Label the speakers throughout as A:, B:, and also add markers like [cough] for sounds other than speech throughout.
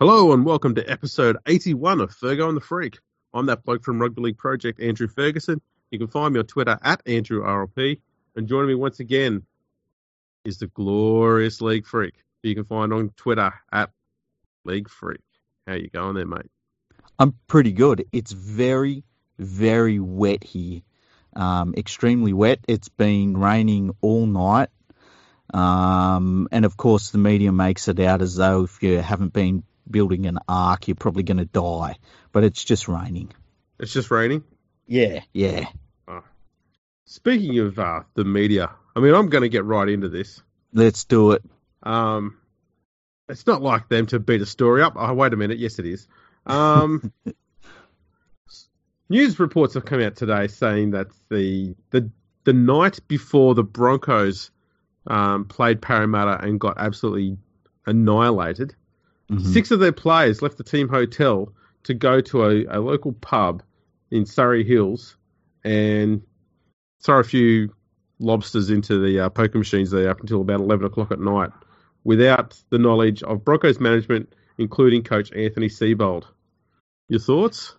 A: Hello and welcome to episode 81 of Fergo and the Freak. I'm that bloke from Rugby League Project, Andrew Ferguson. You can find me on Twitter at AndrewRLP. And joining me once again is the glorious League Freak, who you can find on Twitter at League Freak. How you going there, mate?
B: I'm pretty good. It's very, very wet here. Um, extremely wet. It's been raining all night. Um, and of course, the media makes it out as though if you haven't been building an ark, you're probably going to die. But it's just raining.
A: It's just raining?
B: Yeah, yeah.
A: Oh. Speaking of uh, the media, I mean, I'm going to get right into this.
B: Let's do it.
A: Um, it's not like them to beat a story up. Oh, wait a minute. Yes, it is. Um, [laughs] news reports have come out today saying that the the the night before the Broncos um, played Parramatta and got absolutely annihilated, mm-hmm. six of their players left the team hotel to go to a, a local pub in Surry Hills and throw a few lobsters into the uh, poker machines there up until about 11 o'clock at night without the knowledge of Broncos management, including coach Anthony Seibold. Your thoughts?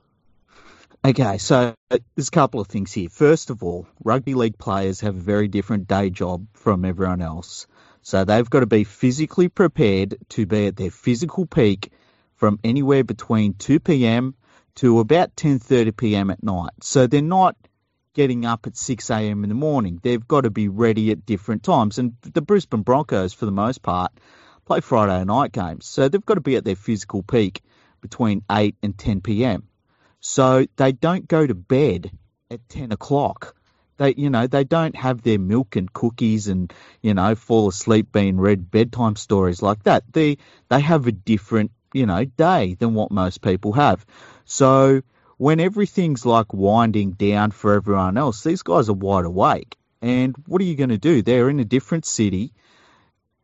B: Okay, so uh, there's a couple of things here. First of all, rugby league players have a very different day job from everyone else. So they've got to be physically prepared to be at their physical peak from anywhere between 2 p.m. to about 10:30 p.m. at night. So they're not getting up at 6 a.m. in the morning. They've got to be ready at different times. And the Brisbane Broncos, for the most part, play Friday night games. So they've got to be at their physical peak between 8 and 10 p.m. So they don't go to bed at 10 o'clock. They, you know, they don't have their milk and cookies and, you know, fall asleep being read bedtime stories like that. They, they have a different, you know, day than what most people have. So when everything's like winding down for everyone else, these guys are wide awake. And what are you going to do? They're in a different city.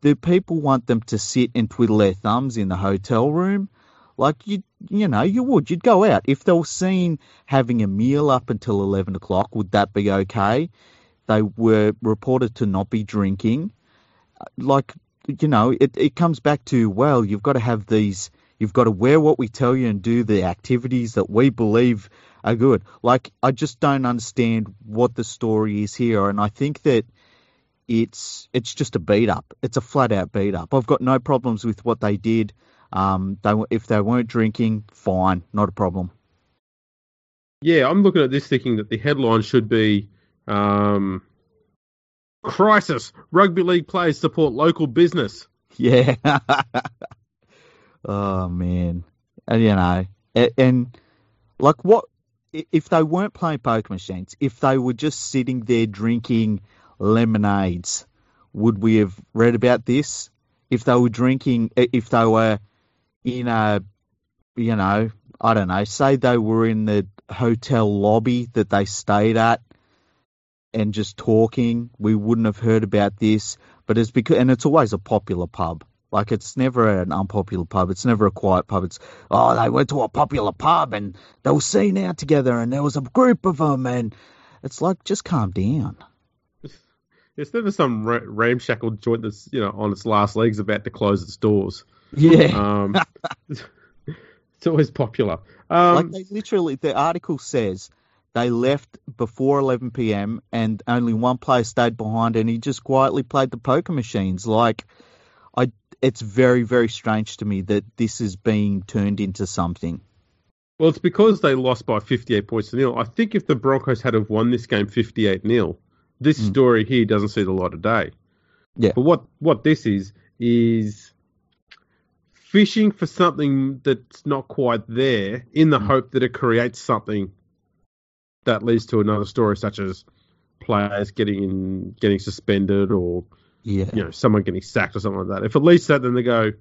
B: Do people want them to sit and twiddle their thumbs in the hotel room? Like you, you know, you would. You'd go out if they were seen having a meal up until eleven o'clock. Would that be okay? They were reported to not be drinking. Uh, like you know, it it comes back to well, you've got to have these. You've got to wear what we tell you and do the activities that we believe are good. Like I just don't understand what the story is here, and I think that it's it's just a beat up. It's a flat out beat up. I've got no problems with what they did. Um, they if they weren't drinking, fine, not a problem.
A: Yeah, I'm looking at this thinking that the headline should be um, "Crisis: Rugby League players support local business." [laughs]
B: Yeah. [laughs] oh man, and you know, and, and like what if they weren't playing poker machines? If they were just sitting there drinking lemonades, would we have read about this? If they were drinking, if they were in a, you know, I don't know, say they were in the hotel lobby that they stayed at and just talking, we wouldn't have heard about this. But it's because, and it's always a popular pub. Like it's never an unpopular pub. It's never a quiet pub. It's oh, they went to a popular pub and they were seen out together, and there was a group of them, and it's like just calm down.
A: It's never some ramshackle joint that's you know on its last legs about to close its doors.
B: Yeah.
A: Um, [laughs] [laughs] it's always popular. Um,
B: like they literally, the article says they left before 11 p.m. and only one player stayed behind, and he just quietly played the poker machines. Like, I, it's very, very strange to me that this is being turned into something.
A: Well, it's because they lost by 58 points to nil. I think if the Broncos had have won this game 58 nil, this mm. story here doesn't see the light of day.
B: Yeah.
A: But what what this is is fishing for something that's not quite there in the mm. hope that it creates something that leads to another story, such as players getting in, getting suspended or
B: yeah.
A: you know someone getting sacked or something like that. If it leads to that, then they go,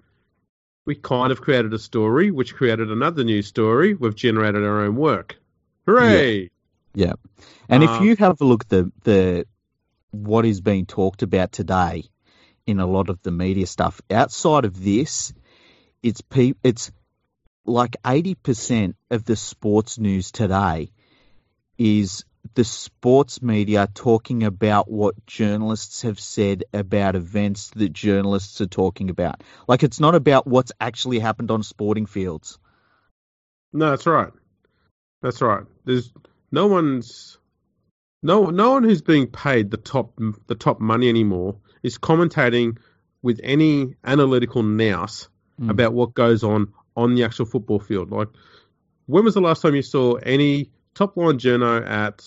A: we kind of created a story, which created another new story. We've generated our own work. Hooray!
B: Yeah, yeah. and if you have a look at the the what is being talked about today in a lot of the media stuff outside of this it's pe- it's like 80% of the sports news today is the sports media talking about what journalists have said about events that journalists are talking about. Like it's not about what's actually happened on sporting fields.
A: No, that's right. That's right. There's no one's no no one who's being paid the top the top money anymore is commentating with any analytical nous mm. about what goes on on the actual football field. Like, when was the last time you saw any top line journo at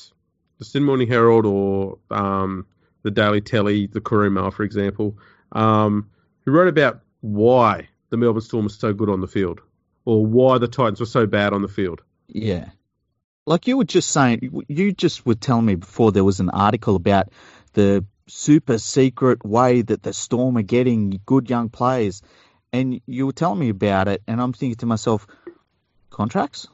A: the Sydney Morning Herald or um, the Daily Telly, the Courier Mail, for example, um, who wrote about why the Melbourne Storm was so good on the field or why the Titans were so bad on the field?
B: Yeah. Like you were just saying, you just were telling me before there was an article about the super secret way that the Storm are getting good young players. And you were telling me about it, and I'm thinking to myself, contracts?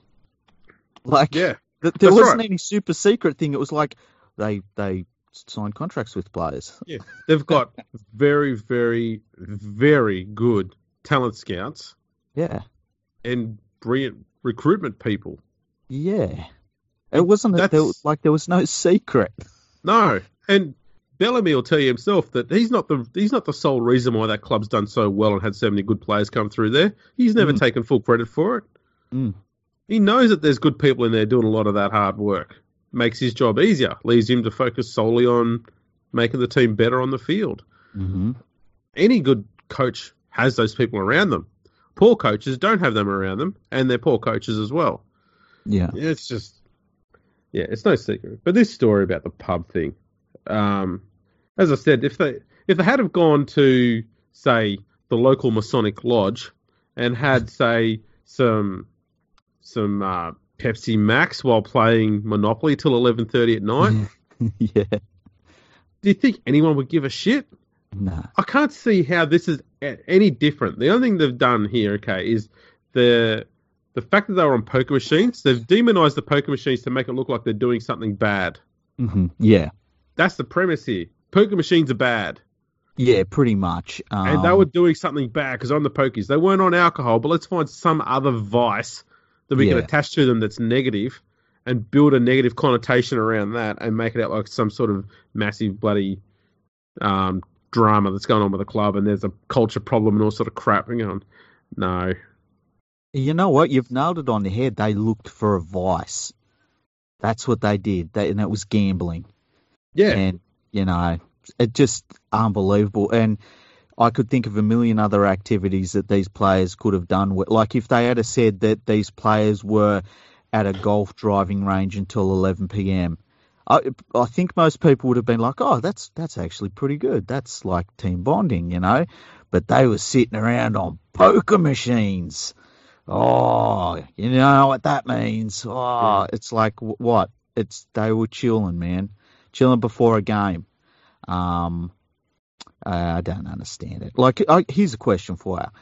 B: Like,
A: yeah,
B: th- there wasn't right. any super secret thing. It was like they they signed contracts with players.
A: Yeah, they've got very, very, very good talent scouts.
B: Yeah,
A: and brilliant recruitment people.
B: Yeah, it wasn't there, like there was no secret.
A: No, and Bellamy will tell you himself that he's not the he's not the sole reason why that club's done so well and had so many good players come through there. He's never mm. taken full credit for it.
B: Mm.
A: He knows that there's good people in there doing a lot of that hard work. Makes his job easier. Leaves him to focus solely on making the team better on the field.
B: Mm-hmm.
A: Any good coach has those people around them. Poor coaches don't have them around them, and they're poor coaches as well.
B: Yeah,
A: it's just yeah, it's no secret. But this story about the pub thing, um, as I said, if they if they had have gone to say the local Masonic lodge and had say some some uh, Pepsi Max while playing Monopoly till eleven thirty at night, [laughs]
B: yeah,
A: do you think anyone would give a shit?
B: No,
A: I can't see how this is any different. The only thing they've done here, okay, is the the fact that they were on poker machines. They've demonized the poker machines to make it look like they're doing something bad.
B: Mm-hmm. Yeah,
A: that's the premise here. Poker machines are bad.
B: Yeah, pretty much. Um,
A: and they were doing something bad because on the pokies they weren't on alcohol, but let's find some other vice that we yeah. can attach to them that's negative and build a negative connotation around that and make it out like some sort of massive bloody um, drama that's going on with the club and there's a culture problem and all sort of crap. And on. no.
B: You know what? You've nailed it on the head. They looked for a vice. That's what they did. They, and it was gambling.
A: Yeah.
B: And, you know, it just unbelievable. And I could think of a million other activities that these players could have done. Like if they had said that these players were at a golf driving range until 11 p.m. I, I think most people would have been like, "Oh, that's that's actually pretty good. That's like team bonding, you know." But they were sitting around on poker machines. Oh, you know what that means? Oh, it's like what? It's they were chilling, man chilling before a game. Um, I don't understand it. Like, I, here's a question for you: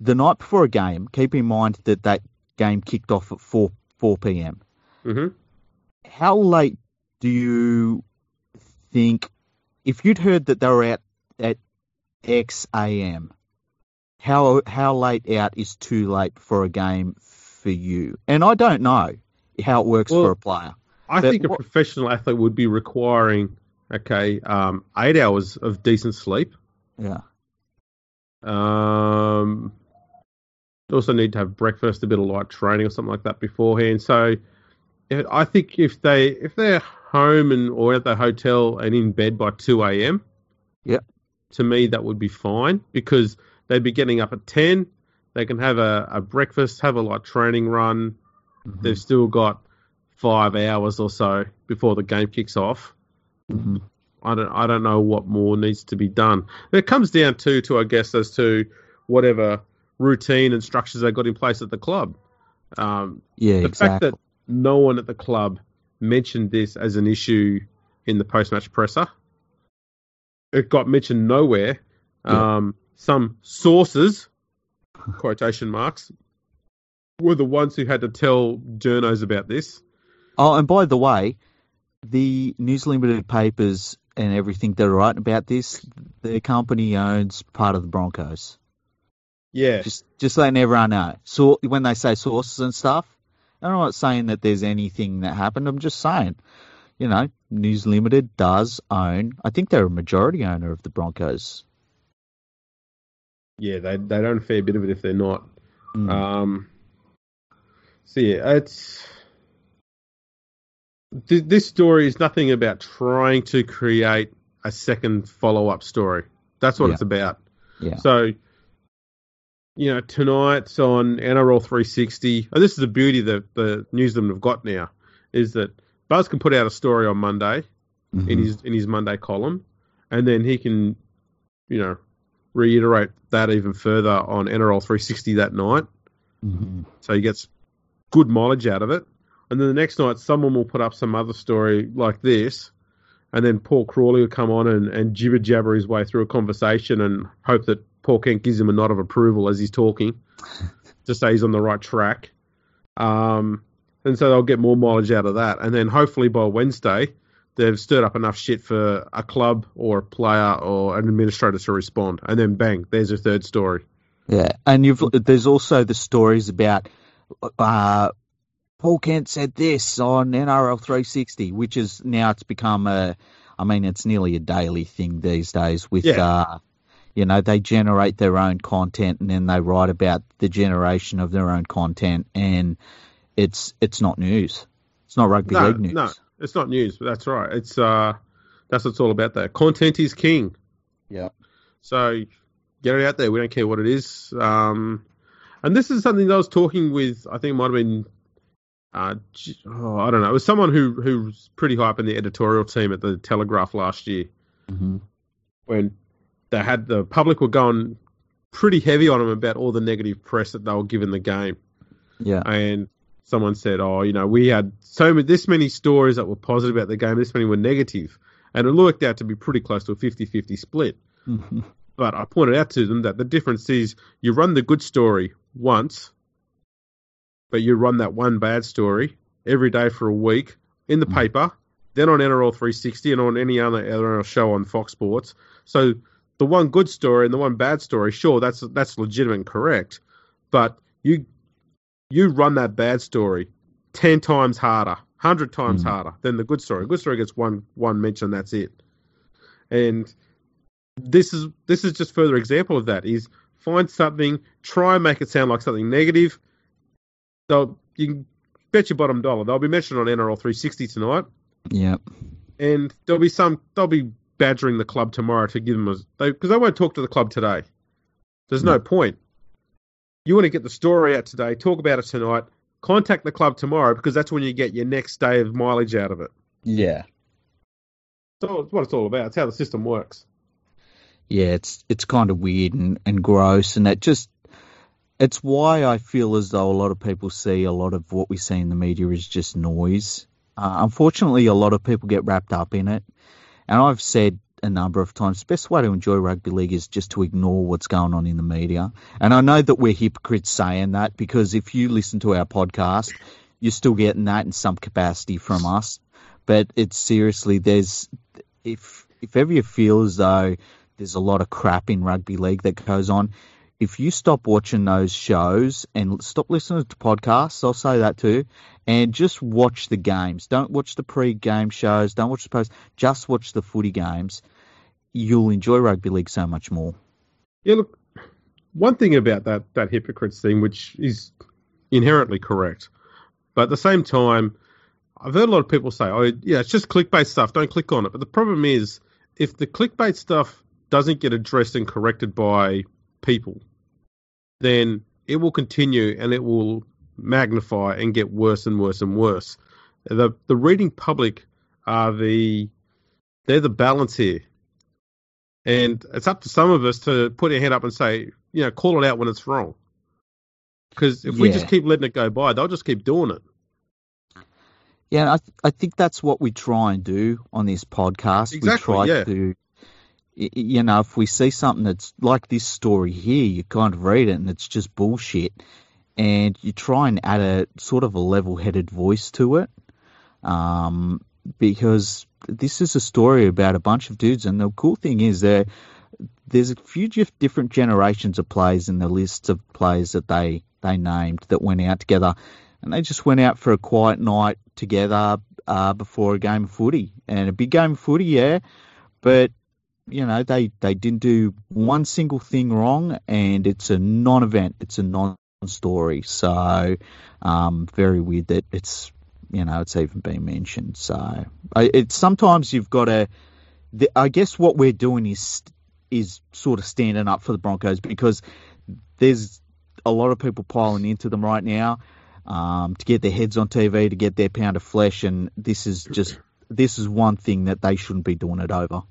B: the night before a game, keep in mind that that game kicked off at four four p.m.
A: Mm-hmm.
B: How late do you think, if you'd heard that they were out at X a.m., how how late out is too late for a game for you? And I don't know how it works well, for a player.
A: I think a professional athlete would be requiring, okay, um, eight hours of decent sleep.
B: Yeah.
A: Um, also need to have breakfast, a bit of light training or something like that beforehand. So, I think if they if they're home and or at the hotel and in bed by two a.m.
B: Yeah.
A: To me, that would be fine because they'd be getting up at ten. They can have a, a breakfast, have a light training run. Mm-hmm. They've still got five hours or so before the game kicks off.
B: Mm-hmm.
A: I don't I don't know what more needs to be done. It comes down to to I guess as to whatever routine and structures they got in place at the club. Um,
B: yeah,
A: the
B: exactly.
A: fact that no one at the club mentioned this as an issue in the post match presser. It got mentioned nowhere. Yeah. Um, some sources, quotation marks, were the ones who had to tell journos about this.
B: Oh, and by the way, the News Limited papers and everything that are writing about this, the company owns part of the Broncos.
A: Yeah.
B: Just just letting everyone know. So when they say sources and stuff, I'm not saying that there's anything that happened. I'm just saying, you know, News Limited does own. I think they're a majority owner of the Broncos.
A: Yeah, they they own a fair bit of it if they're not. Mm. Um, so yeah, it's th- this story is nothing about trying to create a second follow up story. That's what yeah. it's about.
B: Yeah.
A: So, you know, tonight's on NRL 360. Oh, this is the beauty that the newsroom have got now is that Buzz can put out a story on Monday mm-hmm. in his in his Monday column, and then he can, you know, reiterate that even further on NRL 360 that night.
B: Mm-hmm.
A: So he gets good mileage out of it. And then the next night, someone will put up some other story like this, and then Paul Crawley will come on and, and jibber jabber his way through a conversation and hope that Paul Kent gives him a nod of approval as he's talking [laughs] to say he's on the right track. Um, and so they'll get more mileage out of that. And then hopefully by Wednesday, they've stirred up enough shit for a club or a player or an administrator to respond. And then bang, there's a third story.
B: Yeah, and you've there's also the stories about uh, Paul Kent said this on NRL 360, which is now it's become a, I mean, it's nearly a daily thing these days with, yeah. uh, you know, they generate their own content and then they write about the generation of their own content, and it's it's not news. It's not rugby
A: no,
B: league news.
A: No, it's not news, but that's right. It's uh, that's what it's all about. There, content is king.
B: Yeah.
A: So get it out there. We don't care what it is. Um, and this is something that I was talking with. I think it might have been uh, oh, I don't know. It was someone who who's pretty high up in the editorial team at the Telegraph last year,
B: mm-hmm.
A: when they had the public were going pretty heavy on them about all the negative press that they were giving the game.
B: Yeah,
A: and someone said, "Oh, you know, we had so many, this many stories that were positive about the game, this many were negative, and it worked out to be pretty close to a 50-50 split."
B: Mm-hmm.
A: But I pointed out to them that the difference is you run the good story once but you run that one bad story every day for a week in the mm. paper, then on NRL 360 and on any other NRL show on Fox Sports. So the one good story and the one bad story, sure, that's that's legitimate and correct, but you you run that bad story ten times harder, hundred times mm. harder than the good story. good story gets one one mention, that's it. And this is this is just further example of that. Is find something, try and make it sound like something negative, they'll you can bet your bottom dollar they'll be mentioned on NRL 360 tonight.
B: Yeah,
A: and there'll be some they'll be badgering the club tomorrow to give them a because they, they, won't talk to the club today. There's no point. You want to get the story out today, talk about it tonight, contact the club tomorrow because that's when you get your next day of mileage out of it.
B: Yeah.
A: So it's what it's all about. It's how the system works.
B: Yeah, it's it's kind of weird and, and gross, and it just it's why I feel as though a lot of people see a lot of what we see in the media is just noise. Uh, unfortunately, a lot of people get wrapped up in it. And I've said a number of times the best way to enjoy rugby league is just to ignore what's going on in the media. And I know that we're hypocrites saying that because if you listen to our podcast, you're still getting that in some capacity from us. But it's seriously, there's, if, if ever you feel as though there's a lot of crap in rugby league that goes on, if you stop watching those shows and stop listening to podcasts, I'll say that too, and just watch the games. Don't watch the pre-game shows. Don't watch the post. Just watch the footy games. You'll enjoy rugby league so much more.
A: Yeah, look, one thing about that that hypocrites thing, which is inherently correct, but at the same time, I've heard a lot of people say, "Oh, yeah, it's just clickbait stuff. Don't click on it." But the problem is, if the clickbait stuff doesn't get addressed and corrected by people, then it will continue and it will magnify and get worse and worse and worse. The the reading public are the they're the balance here. And it's up to some of us to put our hand up and say, you know, call it out when it's wrong. Because if yeah. we just keep letting it go by, they'll just keep doing it.
B: Yeah, I th- I think that's what we try and do on this podcast.
A: Exactly,
B: we
A: try yeah.
B: to you know, if we see something that's like this story here, you kind of read it and it's just bullshit, and you try and add a sort of a level-headed voice to it, um, because this is a story about a bunch of dudes, and the cool thing is that there's a few different generations of players in the list of players that they they named that went out together, and they just went out for a quiet night together, uh, before a game of footy, and a big game of footy, yeah. But you know, they they didn't do one single thing wrong, and it's a non-event. It's a non-story. So, um, very weird that it's you know it's even been mentioned. So, it's sometimes you've got to. I guess what we're doing is is sort of standing up for the Broncos because there's a lot of people piling into them right now um, to get their heads on TV, to get their pound of flesh, and this is just this is one thing that they shouldn't be doing it over.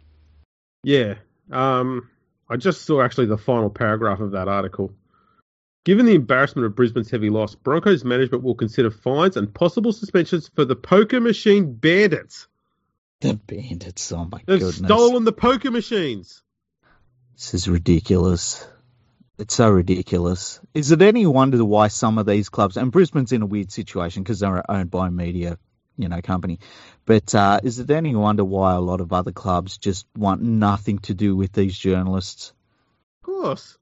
A: Yeah, um, I just saw actually the final paragraph of that article. Given the embarrassment of Brisbane's heavy loss, Broncos management will consider fines and possible suspensions for the poker machine bandits.
B: The bandits, oh my
A: They've
B: goodness.
A: stolen the poker machines.
B: This is ridiculous. It's so ridiculous. Is it any wonder why some of these clubs, and Brisbane's in a weird situation because they're owned by media, you know, company, but uh, is it any wonder why a lot of other clubs just want nothing to do with these journalists?
A: Of course.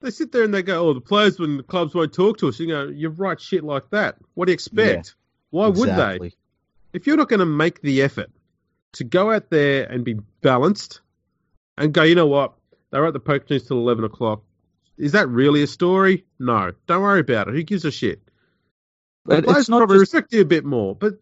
A: They sit there and they go, "Oh, the players when the clubs won't talk to us." You know, you write shit like that. What do you expect? Why would they? If you're not going to make the effort to go out there and be balanced and go, you know what? They're at the poker news till eleven o'clock. Is that really a story? No. Don't worry about it. Who gives a shit?
B: But it's not
A: probably
B: just
A: respect you a bit more, but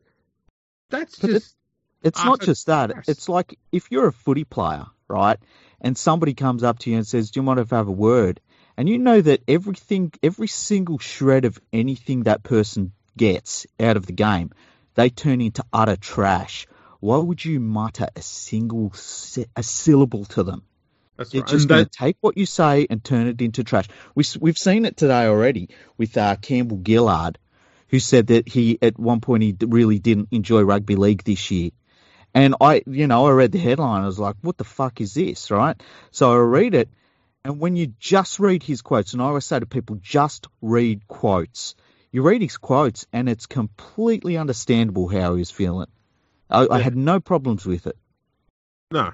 A: that's
B: But it-
A: just
B: It's
A: Ah,
B: not just that.
A: course.
B: It's like if you're a footy player, right, and somebody comes up to you and says, "Do you mind if I have a word?" and you know that everything, every single shred of anything that person gets out of the game, they turn into utter trash. Why would you mutter a single a syllable to them?
A: that's
B: They're
A: right.
B: just going to take what you say and turn it into trash. We, we've seen it today already with uh, Campbell Gillard, who said that he at one point he really didn't enjoy rugby league this year. And I, you know, I read the headline. I was like, "What the fuck is this?" Right? So I read it, and when you just read his quotes, and I always say to people, just read quotes. You read his quotes, and it's completely understandable how he was feeling. I, I had no problems with it.
A: No.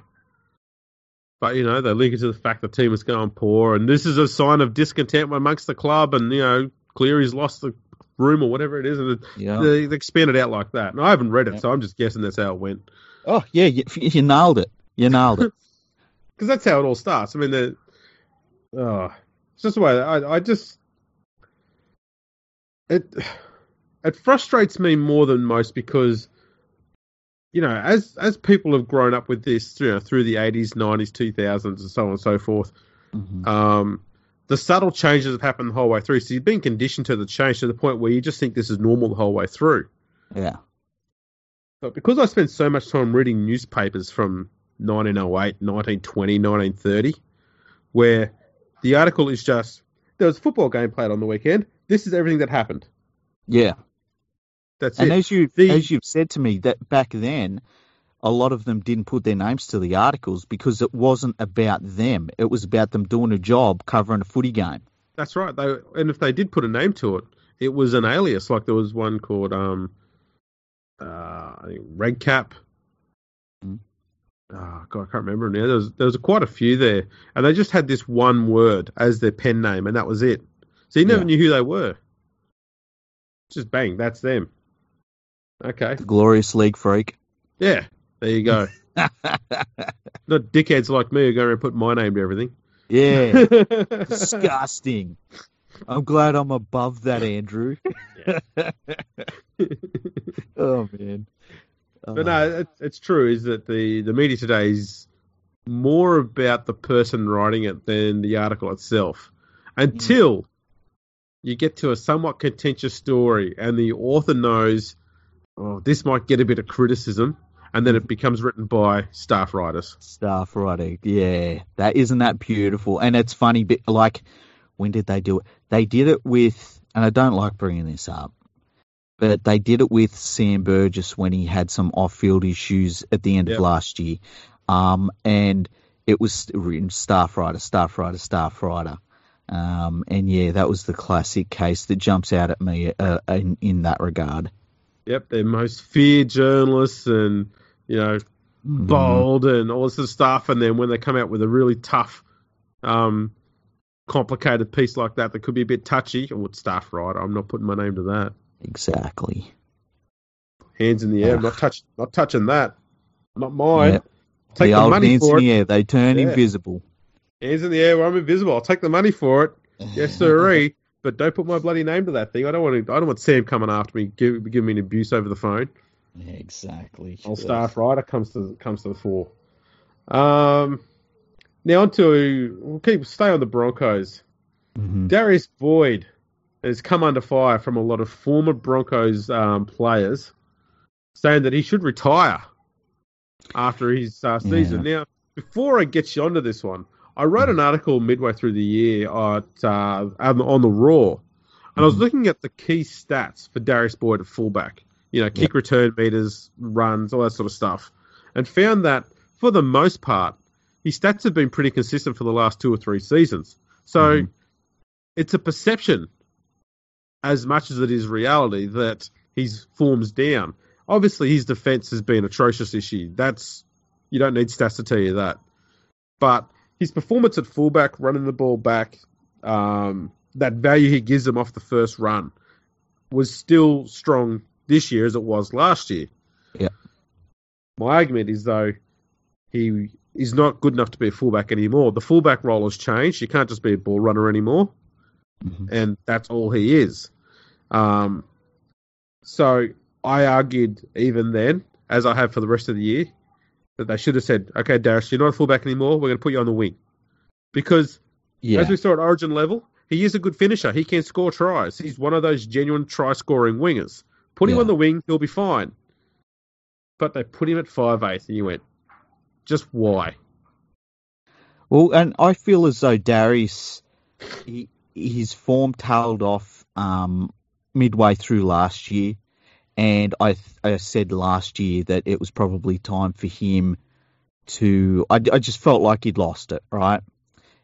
A: But, you know, they link it to the fact the team is going poor, and this is a sign of discontent amongst the club, and, you know, Cleary's lost the room or whatever it is, and it-
B: Yeah.
A: they, they expand it out like that. And I haven't read it,
B: Yeah.
A: so I'm just guessing that's how it went.
B: Oh yeah, you, you nailed it. You nailed it. [laughs]
A: Because that's how it all starts. I mean, the, oh, it's just the way, I, I just, it, it frustrates me more than most because, you know, as as people have grown up with this, you know, through the 80s, 90s, 2000s, and so on and so forth,
B: Mhm.
A: um, the subtle changes have happened the whole way through. So you've been conditioned to the change to the point where you just think this is normal the whole way through.
B: Yeah.
A: But because I spent so much time reading newspapers from 1908, 1920, 1930, where the article is just there was a football game played on the weekend. This is everything that happened.
B: Yeah.
A: That's
B: And
A: it.
B: as you
A: The-
B: as you've said to me that back then, a lot of them didn't put their names to the articles because it wasn't about them. It was about them doing a job covering a footy game.
A: That's right. They and if they did put a name to it, it was an alias. Like there was one called um, uh, I Red Cap.
B: Mm.
A: Oh, God, I can't remember now. There was there was quite a few there, and they just had this one word as their pen name, and that was it. So you never
B: Yeah.
A: knew who they were. Just bang, that's them. Okay,
B: The glorious league freak.
A: yeah, there you go. [laughs] Not dickheads like me who go around and put my name to everything.
B: yeah. [laughs] Disgusting. I'm glad I'm above that, Andrew. [laughs] oh man.
A: But
B: Oh.
A: no, it's, it's true. Is that the the media today is more about the person writing it than the article itself, until hmm. you get to a somewhat contentious story and the author knows, oh, this might get a bit of criticism, and then it becomes written by staff writers.
B: Staff writing, yeah, that isn't that beautiful. And it's funny, but like, when did they do it? They did it with, and I don't like bringing this up, but they did it with Sam Burgess when he had some off-field issues at the end
A: Yep.
B: of last year, um, and it was written staff writer, staff writer, staff writer. Um, and yeah, that was the classic case that jumps out at me uh, in, in that regard.
A: Yep, they're most feared journalists and you know
B: Mm.
A: bold and all this stuff. And then when they come out with a really tough, um, complicated piece like that that could be a bit touchy, or staff right. I'm not putting my name to that.
B: Exactly.
A: Hands in the air. I'm not touch, not touching that. Not mine.
B: Yep.
A: Take
B: the
A: the,
B: old
A: money
B: hands
A: for
B: in
A: it.
B: the air, they turn
A: Yeah.
B: invisible.
A: Hands in the air. I'm invisible. I'll take the money for it. [laughs] Yes, sirree. But don't put my bloody name to that thing. I don't want to. I don't want Sam coming after me, give, giving me an abuse over the phone.
B: Yeah, exactly.
A: Old staff writer comes to comes to the fore. Um, now on to we'll keep stay on the Broncos.
B: Mhm.
A: Darius Boyd has come under fire from a lot of former Broncos um, players, saying that he should retire after his uh, season. Now, before I get you onto this one, I wrote an article midway through the year at, uh, on, the- Roar, and I was
B: Mhm.
A: looking at the key stats for Darius Boyd at fullback. You know, kick return meters, runs, all that sort of stuff, and found that for the most part, his stats have been pretty consistent for the last two or three seasons. So
B: Mhm.
A: it's a perception as much as it is reality that his form's down. Obviously, his defense has been atrocious this year. That's you don't need stats to tell you that. But his performance at fullback, running the ball back, um, that value he gives them off the first run, was still strong this year as it was last year.
B: Yeah.
A: My argument is though he is not good enough to be a fullback anymore. The fullback role has changed. You can't just be a ball runner anymore
B: Mhm.
A: and that's all he is. Um, so I argued even then, as I have for the rest of the year, that they should have said, "Okay, Darius, you're not a fullback anymore. We're going to put you on the wing," because
B: Yeah.
A: as we saw at Origin level, he is a good finisher. He can score tries. He's one of those genuine try-scoring wingers. Put him
B: Yeah.
A: on the wing, he'll be fine. But they put him at five eighth, and you went, just why?
B: Well, and I feel as though Darius, he, his form tailed off um, midway through last year, and I, I said last year that it was probably time for him to. I, I just felt like he'd lost it, right?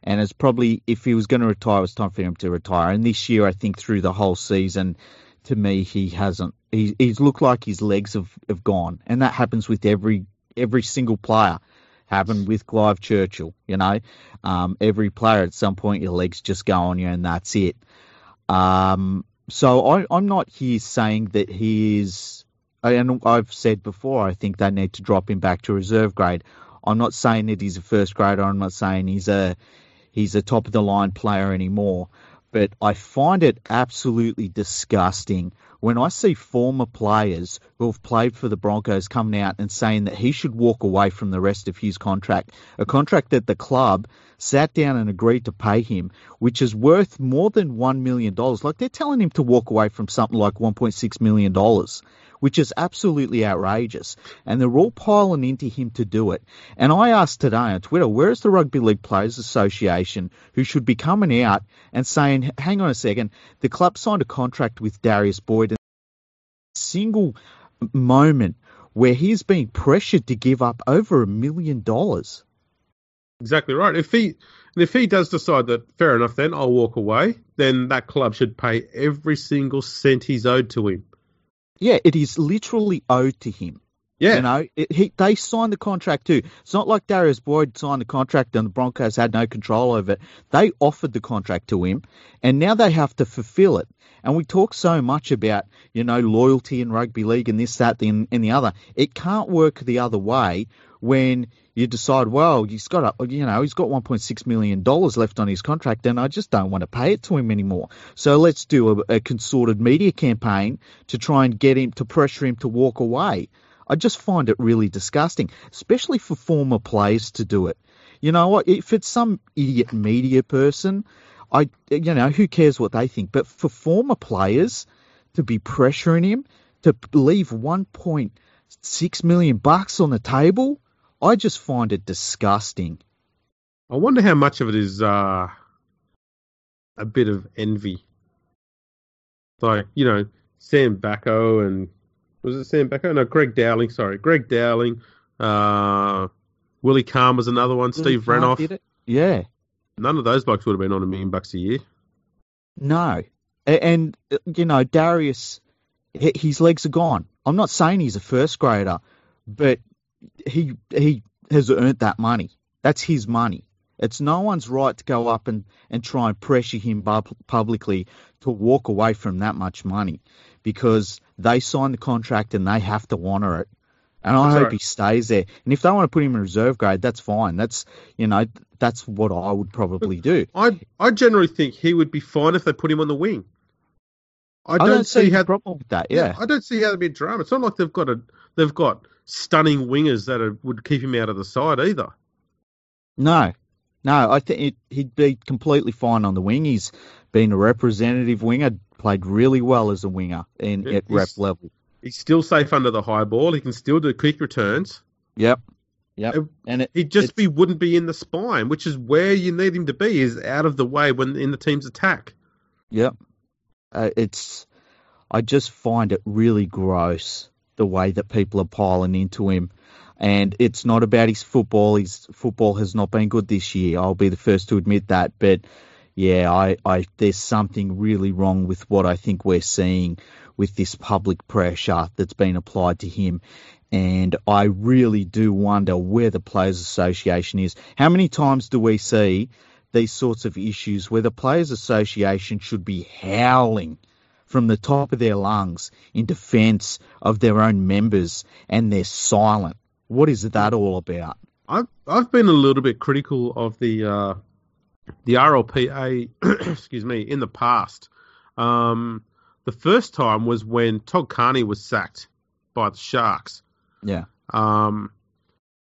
B: And it's probably if he was going to retire, it was time for him to retire. And this year, I think through the whole season, to me, he hasn't. He, he's looked like his legs have, have gone, and that happens with every every single player. Happened with Clive Churchill, you know. Um, every player at some point your legs just go on you and that's it. Um, so I, I'm not here saying that he is, and I've said before, I think they need to drop him back to reserve grade. I'm not saying that he's a first grader. I'm not saying he's a he's a top of the line player anymore. But I find it absolutely disgusting when I see former players who have played for the Broncos coming out and saying that he should walk away from the rest of his contract, a contract that the club sat down and agreed to pay him, which is worth more than $1 million. Like they're telling him to walk away from something like $1.6 million, which is absolutely outrageous. And they're all piling into him to do it. And I asked today on Twitter, where is the Rugby League Players Association who should be coming out and saying, hang on a second, the club signed a contract with Darius Boyd and single moment where he's being pressured to give up over a million dollars.
A: Exactly right. If he if he does decide that fair enough, then I'll walk away. Then that club should pay every single cent he's owed to him.
B: Yeah, it is literally owed to him.
A: Yeah,
B: You know, it, he, they signed the contract too. It's not like Darius Boyd signed the contract and the Broncos had no control over it. They offered the contract to him, and now they have to fulfill it. And we talk so much about, you know, loyalty in rugby league and this, that, and, and the other. It can't work the other way when you decide, well, he's got, a, you know, he's got 1.6 million dollars left on his contract, and I just don't want to pay it to him anymore. So let's do a, a consorted media campaign to try and get him to pressure him to walk away. I just find it really disgusting, especially for former players to do it. You know what? If it's some idiot media person, I, you know, who cares what they think? But for former players to be pressuring him to leave 1.6 million bucks on the table, I just find it disgusting.
A: I wonder how much of it is uh, a bit of envy. Like you know, Sam Backo and was it Sam Backo? No, Greg Dowling. Sorry, Greg Dowling. Uh, Willie Carne was another one. Steve
B: Really Renouf. Yeah.
A: None of those blokes would have been on a million bucks a year.
B: No. And, you know, Darius, his legs are gone. I'm not saying he's a first grader, but he he has earned that money. That's his money. It's no one's right to go up and, and try and pressure him pub- publicly to walk away from that much money because they signed the contract and they have to honour it. And I hope he stays there. And if they want to put him in reserve grade, that's fine. That's you know that's what I would probably do.
A: I I generally think he would be fine if they put him on the wing. I
B: I
A: don't,
B: don't
A: see
B: see
A: how
B: a problem with that. Yeah,
A: I don't see how there'd be drama. It's not like they've got a they've got stunning wingers that are, would keep him out of the side either.
B: no, no. I think he'd be completely fine on the wing. He's been a representative winger, played really well as a winger in
A: Yeah,
B: at rep level.
A: He's still safe under the high ball. He can still do quick returns.
B: Yep, yep.
A: It-
B: And it,
A: He just be wouldn't be in the spine, which is where you need him to be, is out of the way when in the team's attack.
B: Yep. Uh, it's. I just find it really gross the way that people are piling into him, and it's not about his football. His football has not been good this year. I'll be the first to admit that. But yeah, I, I there's something really wrong with what I think we're seeing with this public pressure that's been applied to him. And I really do wonder where the Players Association is. How many times do we see these sorts of issues where the Players Association should be howling from the top of their lungs in defence of their own members and they're silent? What is that all about?
A: I've I've been a little bit critical of the uh, the RLPA, [coughs] excuse me, in the past. Um, the first time was when Todd Carney was sacked by the Sharks.
B: Yeah.
A: Um,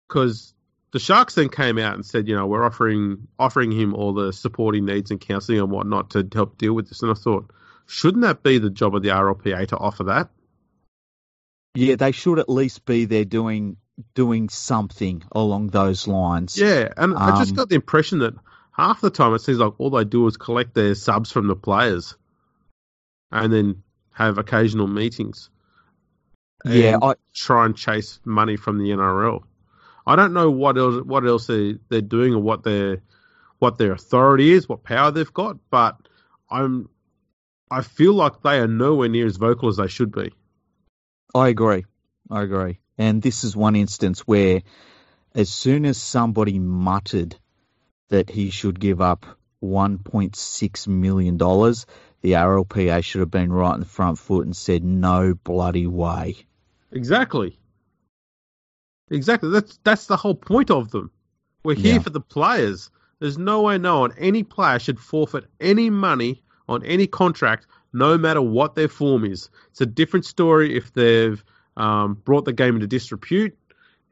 A: because the Sharks then came out and said, you know, we're offering offering him all the support he needs and counselling and whatnot to help deal with this. And I thought, shouldn't that be the job of the RLPA to offer that?
B: Yeah, they should at least be there doing doing something along those lines.
A: Yeah, and I just
B: Um,
A: got the impression that half the time it seems like all they do is collect their subs from the players, and then have occasional meetings.
B: Yeah, I,
A: try and chase money from the NRL. I don't know what else what else they they're doing or what their what their authority is, what power they've got, but I'm I feel like they are nowhere near as vocal as they should be.
B: I agree. I agree. And this is one instance where, as soon as somebody muttered that he should give up $1.6 million, the RLPA should have been right in the front foot and said, no bloody way.
A: Exactly. Exactly. That's that's the whole point of them. We're here
B: Yeah.
A: for the players. There's no way known any player should forfeit any money on any contract, no matter what their form is. It's a different story if they've um, brought the game into disrepute,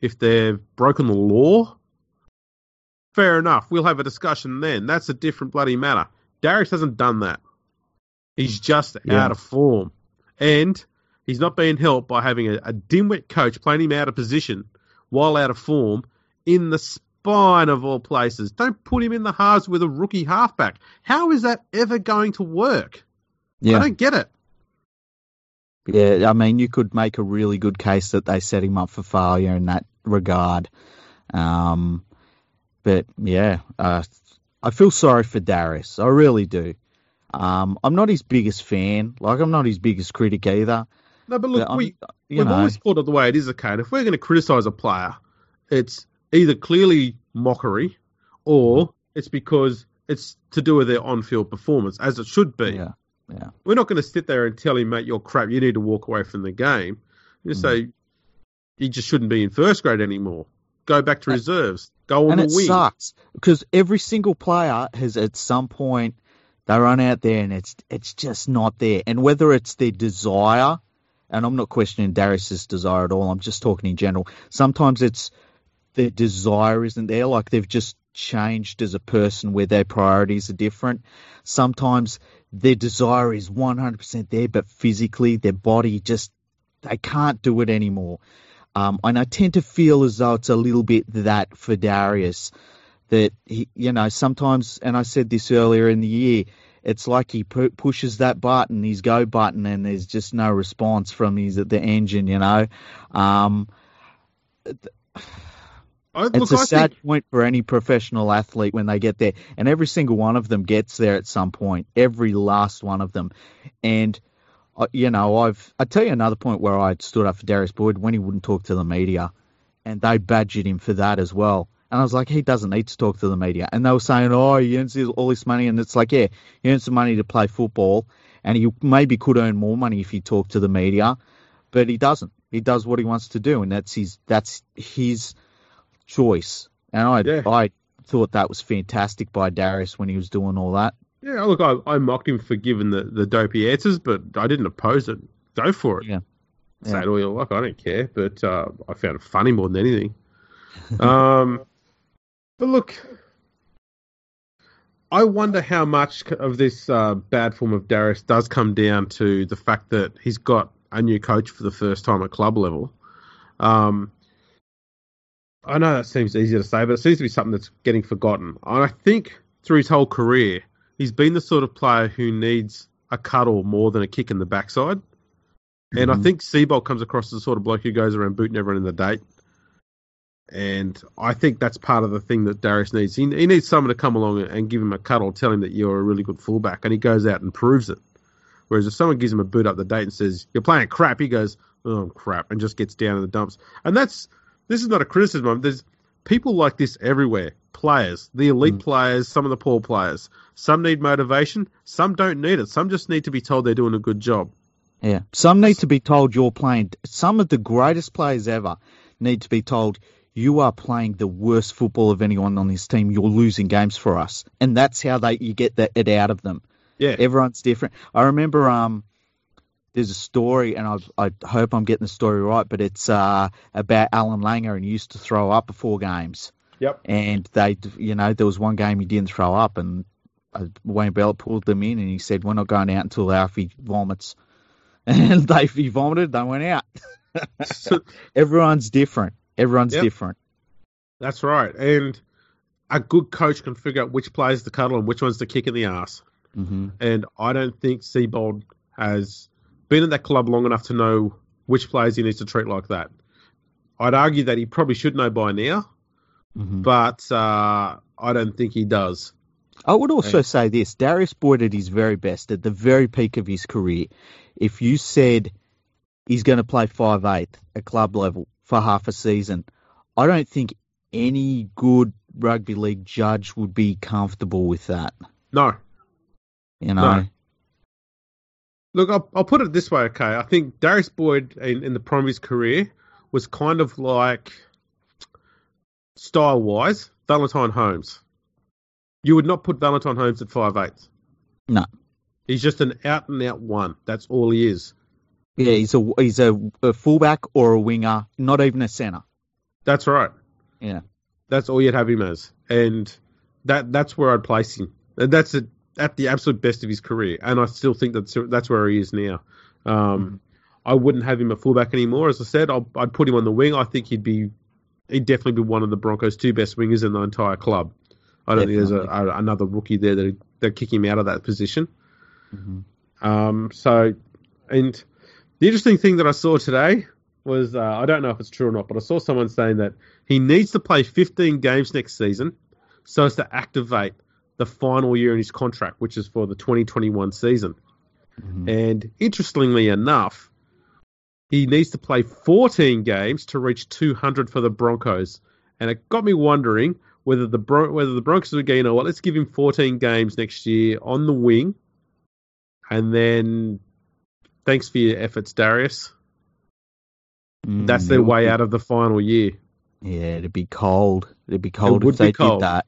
A: if they've broken the law. Fair enough. We'll have a discussion then. That's a different bloody matter. Darius hasn't done that. He's just
B: Yeah.
A: out of form. And he's not being helped by having a, a dimwit coach playing him out of position while out of form in the spine of all places. Don't put him in the halves with a rookie halfback. How is that ever going to work? I don't get it.
B: Yeah, I mean, you could make a really good case that they set him up for failure in that regard. Um, but yeah, uh, I feel sorry for Darius. I really do. Um, I'm not his biggest fan. Like, I'm not his biggest critic either.
A: No, but look,
B: But
A: we, we've
B: know,
A: always called it the way it is, okay? If we're going to criticise a player, it's either clearly mockery or it's because it's to do with their on-field performance, as it should be.
B: yeah, yeah,
A: We're not going to sit there and tell him, mate, you're crap. You need to walk away from the game. You
B: Mm.
A: say he just shouldn't be in first grade anymore. Go back to reserves. Go on
B: and
A: the
B: it
A: wing.
B: sucks because every single player has at some point they run out there and it's it's just not there. And whether it's their desire, and I'm not questioning Darius's desire at all. I'm just talking in general. Sometimes it's their desire isn't there, like they've just changed as a person where their priorities are different. Sometimes their desire is 100% there, but physically their body just they can't do it anymore. Um, and I tend to feel as though it's a little bit that for Darius, that he, you know, sometimes, and I said this earlier in the year, it's like he pu- pushes that button, his go button, and there's just no response from his the engine, you know. Um,
A: I,
B: it's
A: look,
B: a
A: I
B: sad
A: think,
B: point for any professional athlete when they get there, and every single one of them gets there at some point. Every last one of them, and uh, you know, I've I tell you another point where I stood up for Darius Boyd when he wouldn't talk to the media, and they badgered him for that as well. And I was like, he doesn't need to talk to the media. And they were saying, oh, he earns all this money. And it's like, yeah, he earns some money to play football. And he maybe could earn more money if he talked to the media, but he doesn't. He does what he wants to do. And that's his, that's his choice. And I, yeah. I thought that was fantastic by Darius when he was doing all that.
A: Yeah, look, I, I mocked him for giving the, the dopey answers, but I didn't oppose it. Go for it.
B: Yeah.
A: Say yeah. it all you like. I don't care, but uh, I found it funny more than anything. [laughs] um, but look, I wonder how much of this uh, bad form of Darius does come down to the fact that he's got a new coach for the first time at club level. Um, I know that seems easy to say, but it seems to be something that's getting forgotten. And I think through his whole career, he's been the sort of player who needs a cuddle more than a kick in the backside. Mm-hmm. And I mm-hmm. think Seibold comes across as the sort of bloke who goes around booting everyone in the date. And I think that's part of the thing that Darius needs. He, he needs someone to come along and give him a cuddle, tell him that you're a really good fullback, and he goes out and proves it. Whereas if someone gives him a boot up the date and says, You're playing crap, he goes, Oh, crap, and just gets down in the dumps. And that's this is not a criticism. There's people like this everywhere. Players, the elite mm. players, some of the poor players. Some need motivation, some don't need it. Some just need to be told they're doing a good job.
B: Yeah, some need to be told you're playing. Some of the greatest players ever need to be told you are playing the worst football of anyone on this team. You're losing games for us, and that's how they you get that it out of them.
A: Yeah,
B: everyone's different. I remember um, there's a story, and I, I hope I'm getting the story right, but it's uh, about Allan Langer, and he used to throw up before games.
A: Yep.
B: And they, you know, there was one game he didn't throw up, and uh, Wayne Bell pulled them in, and he said, "We're not going out until Alfie vomits." [laughs] And they he vomited, they went out. [laughs] Everyone's different. Everyone's yep. different.
A: That's right, and a good coach can figure out which players to cuddle and which ones to kick in the ass.
B: Mm-hmm.
A: And I don't think Seibold has been at that club long enough to know which players he needs to treat like that. I'd argue that he probably should know by now, mm-hmm. but uh, I don't think he does.
B: I would also say this Darius Boyd at his very best, at the very peak of his career, if you said he's going to play 5'8 at club level for half a season, I don't think any good rugby league judge would be comfortable with that.
A: No.
B: You know? No.
A: Look, I'll, I'll, put it this way, okay? I think Darius Boyd in, in the prime of his career was kind of like, style wise, Valentine Holmes. You would not put Valentine Holmes at five eight.
B: No.
A: He's just an out and out one. That's all he is.
B: Yeah, he's a he's a, a fullback or a winger, not even a centre.
A: That's right.
B: Yeah.
A: That's all you'd have him as, and that that's where I'd place him. And that's a at the absolute best of his career, and I still think that's that's where he is now. Um, mm-hmm. I wouldn't have him a fullback anymore. As I said, i would put him on the wing. I think he'd be he'd definitely be one of the Broncos' two best wingers in the entire club. I don't definitely. think there's a, a, another rookie there that that kick him out of that position.
B: Mm-hmm.
A: Um, so, and the interesting thing that I saw today was uh, I don't know if it's true or not, but I saw someone saying that he needs to play 15 games next season so as to activate the final year in his contract, which is for the 2021 season. Mm-hmm. And interestingly enough, he needs to play 14 games to reach 200 for the Broncos. And it got me wondering whether the Bron- whether the Broncos would go, you know what, let's give him 14 games next year on the wing, and then thanks for your efforts, Darius. Mm, That's their way be, out of the final year.
B: Yeah, it'd be cold. It'd be cold it if they cold. did that.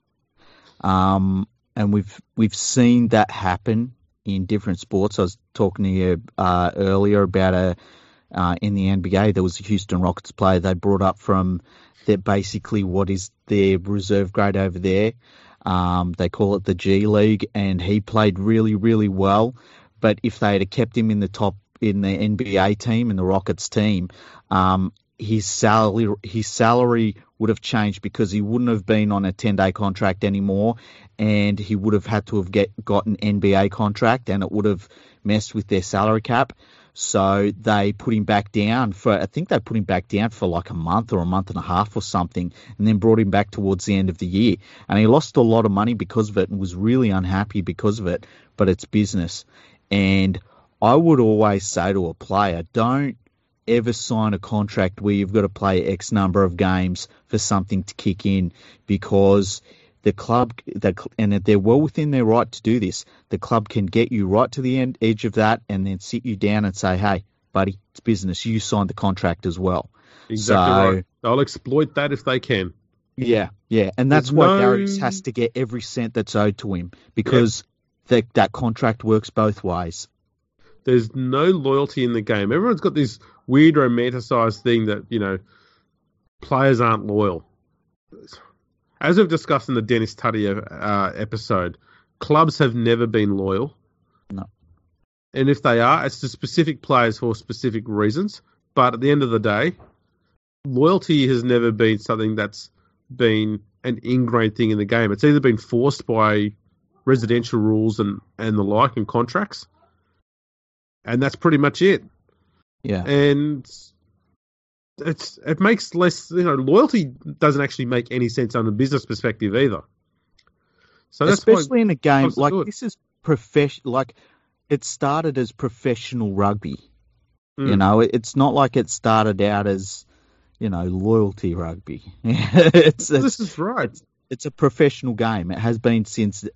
B: Um, and we've we've seen that happen in different sports. I was talking to you uh, earlier about a uh, in the NBA. There was a Houston Rockets player they brought up from that basically what is their reserve grade over there. Um, they call it the G League, and he played really really well. But if they had kept him in the top in the NBA team in the Rockets team, um, his salary his salary would have changed because he wouldn't have been on a 10 day contract anymore and he would have had to have get got an NBA contract and it would have messed with their salary cap. So they put him back down for I think they put him back down for like a month or a month and a half or something and then brought him back towards the end of the year. And he lost a lot of money because of it and was really unhappy because of it but it's business. And I would always say to a player don't ever sign a contract where you've got to play X number of games for something to kick in because the club, the, and they're well within their right to do this, the club can get you right to the end, edge of that and then sit you down and say, hey, buddy, it's business. You signed the contract as well.
A: Exactly so, right. They'll exploit that if they can.
B: Yeah, yeah. And that's There's why no... Darius has to get every cent that's owed to him because yep. that, that contract works both ways.
A: There's no loyalty in the game. Everyone's got this weird romanticized thing that, you know, players aren't loyal. As we've discussed in the Dennis Tutty uh, episode, clubs have never been loyal.
B: No.
A: And if they are, it's to specific players for specific reasons. But at the end of the day, loyalty has never been something that's been an ingrained thing in the game. It's either been forced by residential rules and, and the like and contracts, and that's pretty much it.
B: Yeah,
A: and it's it makes less you know loyalty doesn't actually make any sense on a business perspective either.
B: So especially in a game like this is professional. Like it started as professional rugby. Mm. You know, it's not like it started out as you know loyalty rugby. it's, [laughs]
A: it's, this is right.
B: It's, it's, a professional game. It has been since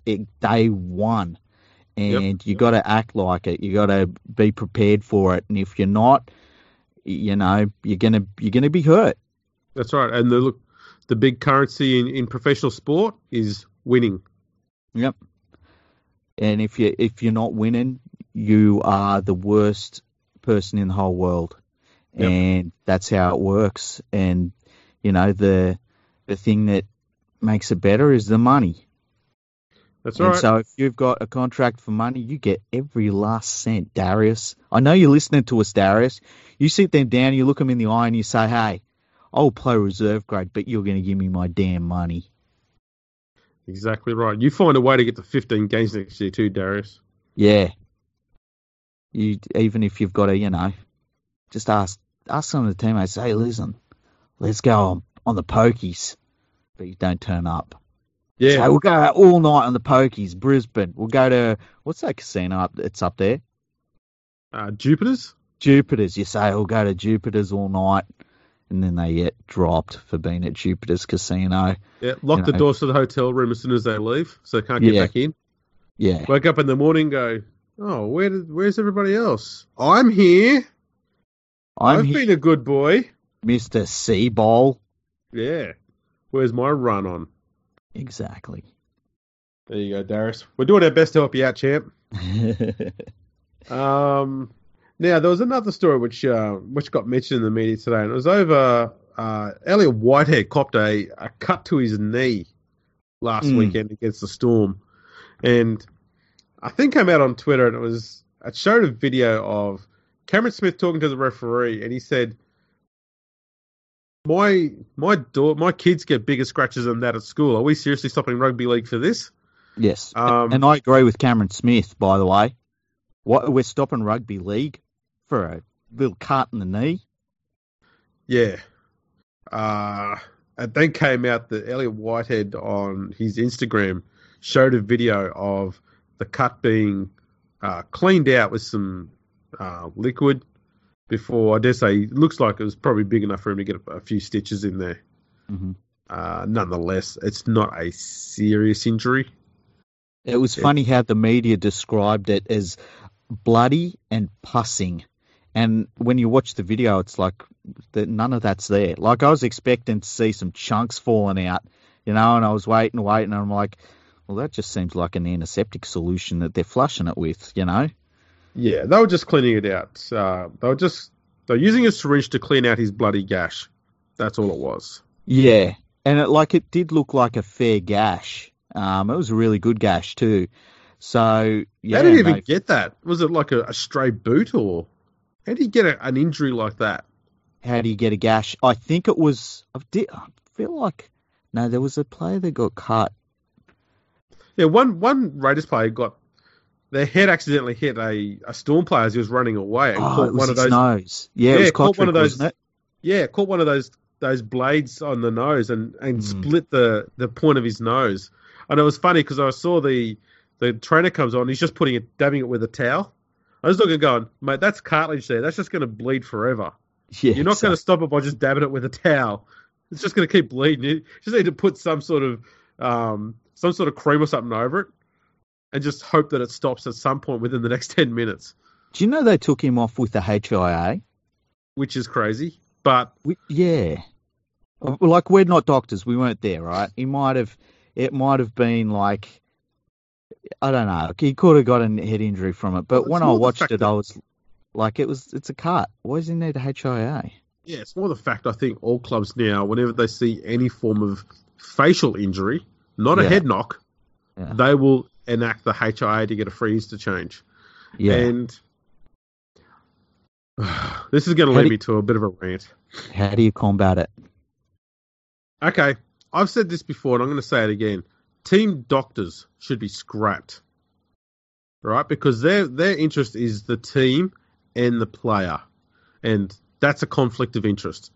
B: day one and yep. you got to act like it. You got to be prepared for it. And if you're not, you know, you're gonna you're gonna be hurt.
A: That's right. And the look, the big currency in, in professional sport is winning.
B: Yep. And if you if you're not winning, you are the worst person in the whole world. Yep. And that's how it works. And you know the the thing that makes it better is the money.
A: That's and right.
B: So if you've got a contract for money, you get every last cent, Darius. I know you're listening to us, Darius. You sit them down, you look them in the eye, and you say, "Hey, I'll play reserve grade, but you're going to give me my damn money."
A: Exactly right. You find a way to get to 15 games next year too, Darius.
B: Yeah. You even if you've got a, you know, just ask ask some of the teammates, "Hey, listen, let's go on, on the pokies," but you don't turn up. Yeah. So we'll go out all night on the pokies, Brisbane. We'll go to what's that casino up? It's up there.
A: Uh, Jupiter's.
B: Jupiter's. You say we'll go to Jupiter's all night, and then they get dropped for being at Jupiter's casino.
A: Yeah, lock you the know. doors to the hotel room as soon as they leave, so they can't get yeah. back in.
B: Yeah.
A: Wake up in the morning, go, oh, where did, where's everybody else? I'm here. i have been a good boy,
B: Mister Seaball.
A: Yeah. Where's my run on?
B: Exactly.
A: There you go, Darius. We're doing our best to help you out, champ. [laughs] um, now there was another story which uh, which got mentioned in the media today, and it was over uh, Elliott Whitehead copped a, a cut to his knee last mm. weekend against the Storm, and I think came out on Twitter, and it was it showed a video of Cameron Smith talking to the referee, and he said my my daughter, my kids get bigger scratches than that at school. Are we seriously stopping rugby league for this?
B: Yes, um, and I agree with Cameron Smith. By the way, what we're stopping rugby league for a little cut in the knee.
A: Yeah, uh, and then came out that Elliot Whitehead on his Instagram showed a video of the cut being uh, cleaned out with some uh, liquid before. I dare say, it looks like it was probably big enough for him to get a, a few stitches in there.
B: Mm-hmm.
A: Uh, nonetheless, it's not a serious injury.
B: It was funny how the media described it as bloody and pussing. And when you watch the video, it's like that none of that's there. Like I was expecting to see some chunks falling out, you know, and I was waiting, waiting, and I'm like, well, that just seems like an antiseptic solution that they're flushing it with, you know.
A: Yeah, they were just cleaning it out. Uh, they were just they were using a syringe to clean out his bloody gash. That's all it was.
B: Yeah, and it like it did look like a fair gash. Um, it was a really good gash too. So yeah,
A: how did he even get that? Was it like a, a stray boot or how did he get a, an injury like that?
B: How do you get a gash? I think it was. I, did, I feel like no, there was a player that got cut.
A: Yeah, one one Raiders player got their head accidentally hit a, a storm player as he was running away and
B: oh,
A: caught
B: one
A: of those
B: nose. Yeah, yeah
A: caught one of those. Yeah, caught one of those those blades on the nose and and mm. split the the point of his nose. And it was funny because I saw the the trainer comes on, he's just putting it, dabbing it with a towel. I was looking, going, mate, that's cartilage there. That's just going to bleed forever.
B: Yeah,
A: You're not
B: so-
A: going to stop it by just dabbing it with a towel. It's just going to keep bleeding. You just need to put some sort of um, some sort of cream or something over it, and just hope that it stops at some point within the next [laughs] ten minutes,
B: Do you know they took him off with the HIA?
A: which is crazy. But
B: We, yeah. Like we're not doctors, we weren't there, right? He might have, it might have been like, I don't know. He could have got a head injury from it, but when I watched it,
A: that-
B: I was like, it was, it's a cut. Why does he need a HIA?
A: yeah, it's more the fact I think all clubs now, whenever they see any form of facial injury, not a
B: Yeah.
A: head knock,
B: Yeah.
A: they will enact the HIA to get a freeze to change.
B: Yeah.
A: And [sighs] this is going to lead
B: do-
A: me to a bit of a rant.
B: How do you combat it?
A: Okay, I've said this before, and I'm going to say it again. Team doctors should be scrapped, right? Because their their interest is the team and the player, and that's a conflict of interest.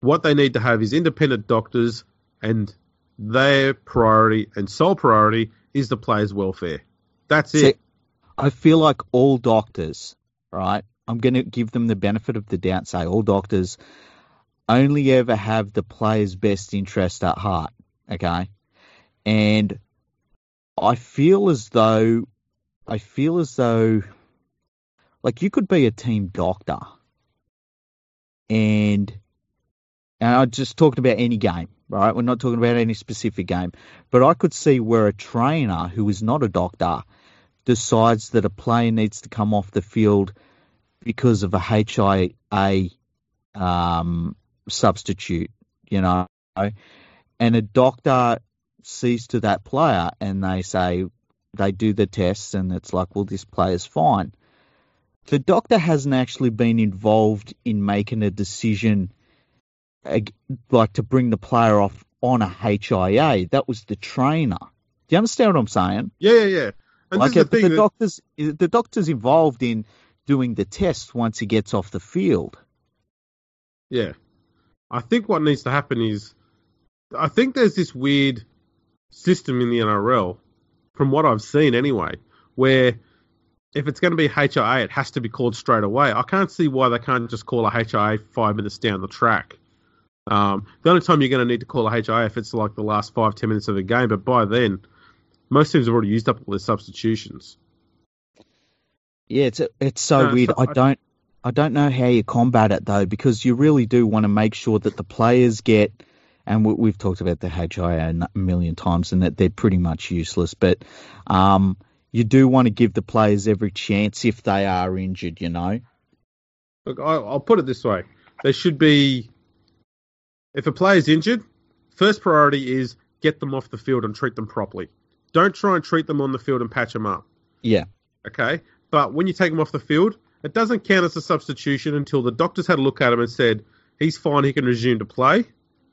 A: What they need to have is independent doctors, and their priority and sole priority is the player's welfare. That's
B: See,
A: it.
B: I feel like all doctors, right? I'm going to give them the benefit of the doubt, say all doctors only ever have the player's best interest at heart, okay? And I feel as though, I feel as though, like you could be a team doctor, and and I just talked about any game, right? We're not talking about any specific game, but I could see where a trainer who is not a doctor decides that a player needs to come off the field because of a HIA um, substitute, you know, and a doctor sees to that player and they say they do the tests and it's like, well, this player's fine. The doctor hasn't actually been involved in making a decision like to bring the player off on a HIA. That was the trainer. Do you understand what I'm saying?
A: Yeah, yeah, yeah. And
B: like
A: the
B: the
A: that-
B: doctors, the doctor's involved in doing the test once he gets off the field.
A: Yeah. I think what needs to happen is I think there's this weird system in the NRL, from what I've seen anyway, where if it's going to be HIA, it has to be called straight away. I can't see why they can't just call a HIA five minutes down the track. Um, the only time you're going to need to call a HIA if it's like the last five, ten minutes of a game, but by then, most teams have already used up all their substitutions.
B: Yeah, it's it's so
A: No,
B: weird.
A: so
B: I don't I don't know how you combat it though, because you really do want to make sure that the players get. And we, we've talked about the HIA a million times, and that they're pretty much useless. But um, you do want to give the players every chance if they are injured. You know.
A: Look, I, I'll put it this way: there should be, if a player's injured, first priority is get them off the field and treat them properly. Don't try and treat them on the field and patch them up.
B: Yeah.
A: Okay, but when you take them off the field, it doesn't count as a substitution until the doctors had a look at him and said he's fine, he can resume to play,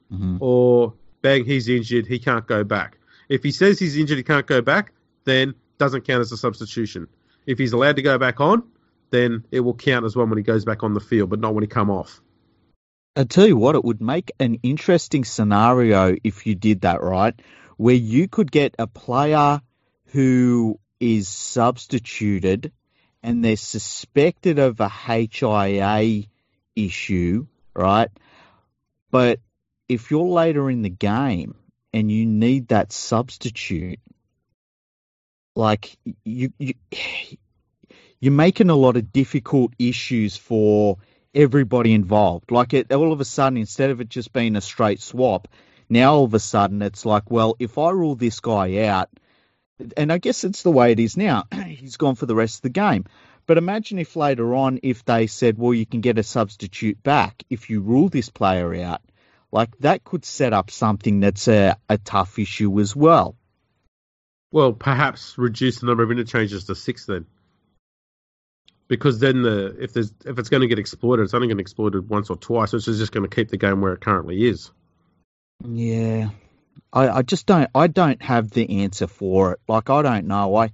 B: hmm
A: or bang, he's injured, he can't go back. If he says he's injured, he can't go back, then doesn't count as a substitution. If he's allowed to go back on, then it will count as one when he goes back on the field, but not when he come off.
B: I tell you what, it would make an interesting scenario if you did that, right? Where you could get a player who is substituted and they're suspected of a HIA issue, right? But if you're later in the game and you need that substitute, like you, you [sighs] you're making a lot of difficult issues for everybody involved. Like it, all of a sudden, instead of it just being a straight swap, now all of a sudden it's like, well, if I rule this guy out, and I guess it's the way it is now, [clears throat] he's gone for the rest of the game. But imagine if later on, if they said, well, you can get a substitute back if you rule this player out, like that could set up something that's a, a tough issue as well.
A: Well, perhaps reduce the number of interchanges to six then. Because then the if there's if it's going to get exploited, it's only going to get exploited once or twice, which is just going to keep the game where it currently is.
B: Yeah. I, I just don't I don't have the answer for it. Like I don't know. I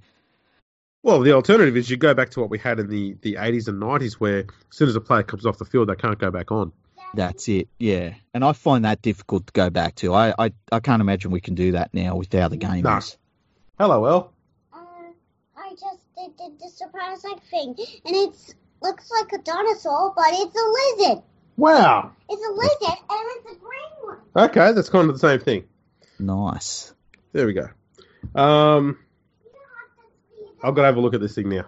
A: Well, the alternative is you go back to what we had in the, the 80s and 90s, where as soon as a player comes off the field, they can't go back on.
B: that's it. Yeah. And I find that difficult to go back to. I I, I can't imagine we can do that now with how the game is.
A: Hello, El.
C: I did, did the surprise egg thing, and it's looks like a dinosaur, but it's a lizard.
A: Wow.
C: It's a lizard, and it's a green one.
A: Okay, that's kind of the same thing.
B: Nice.
A: There we go. Um, I've got to have a look at this thing now.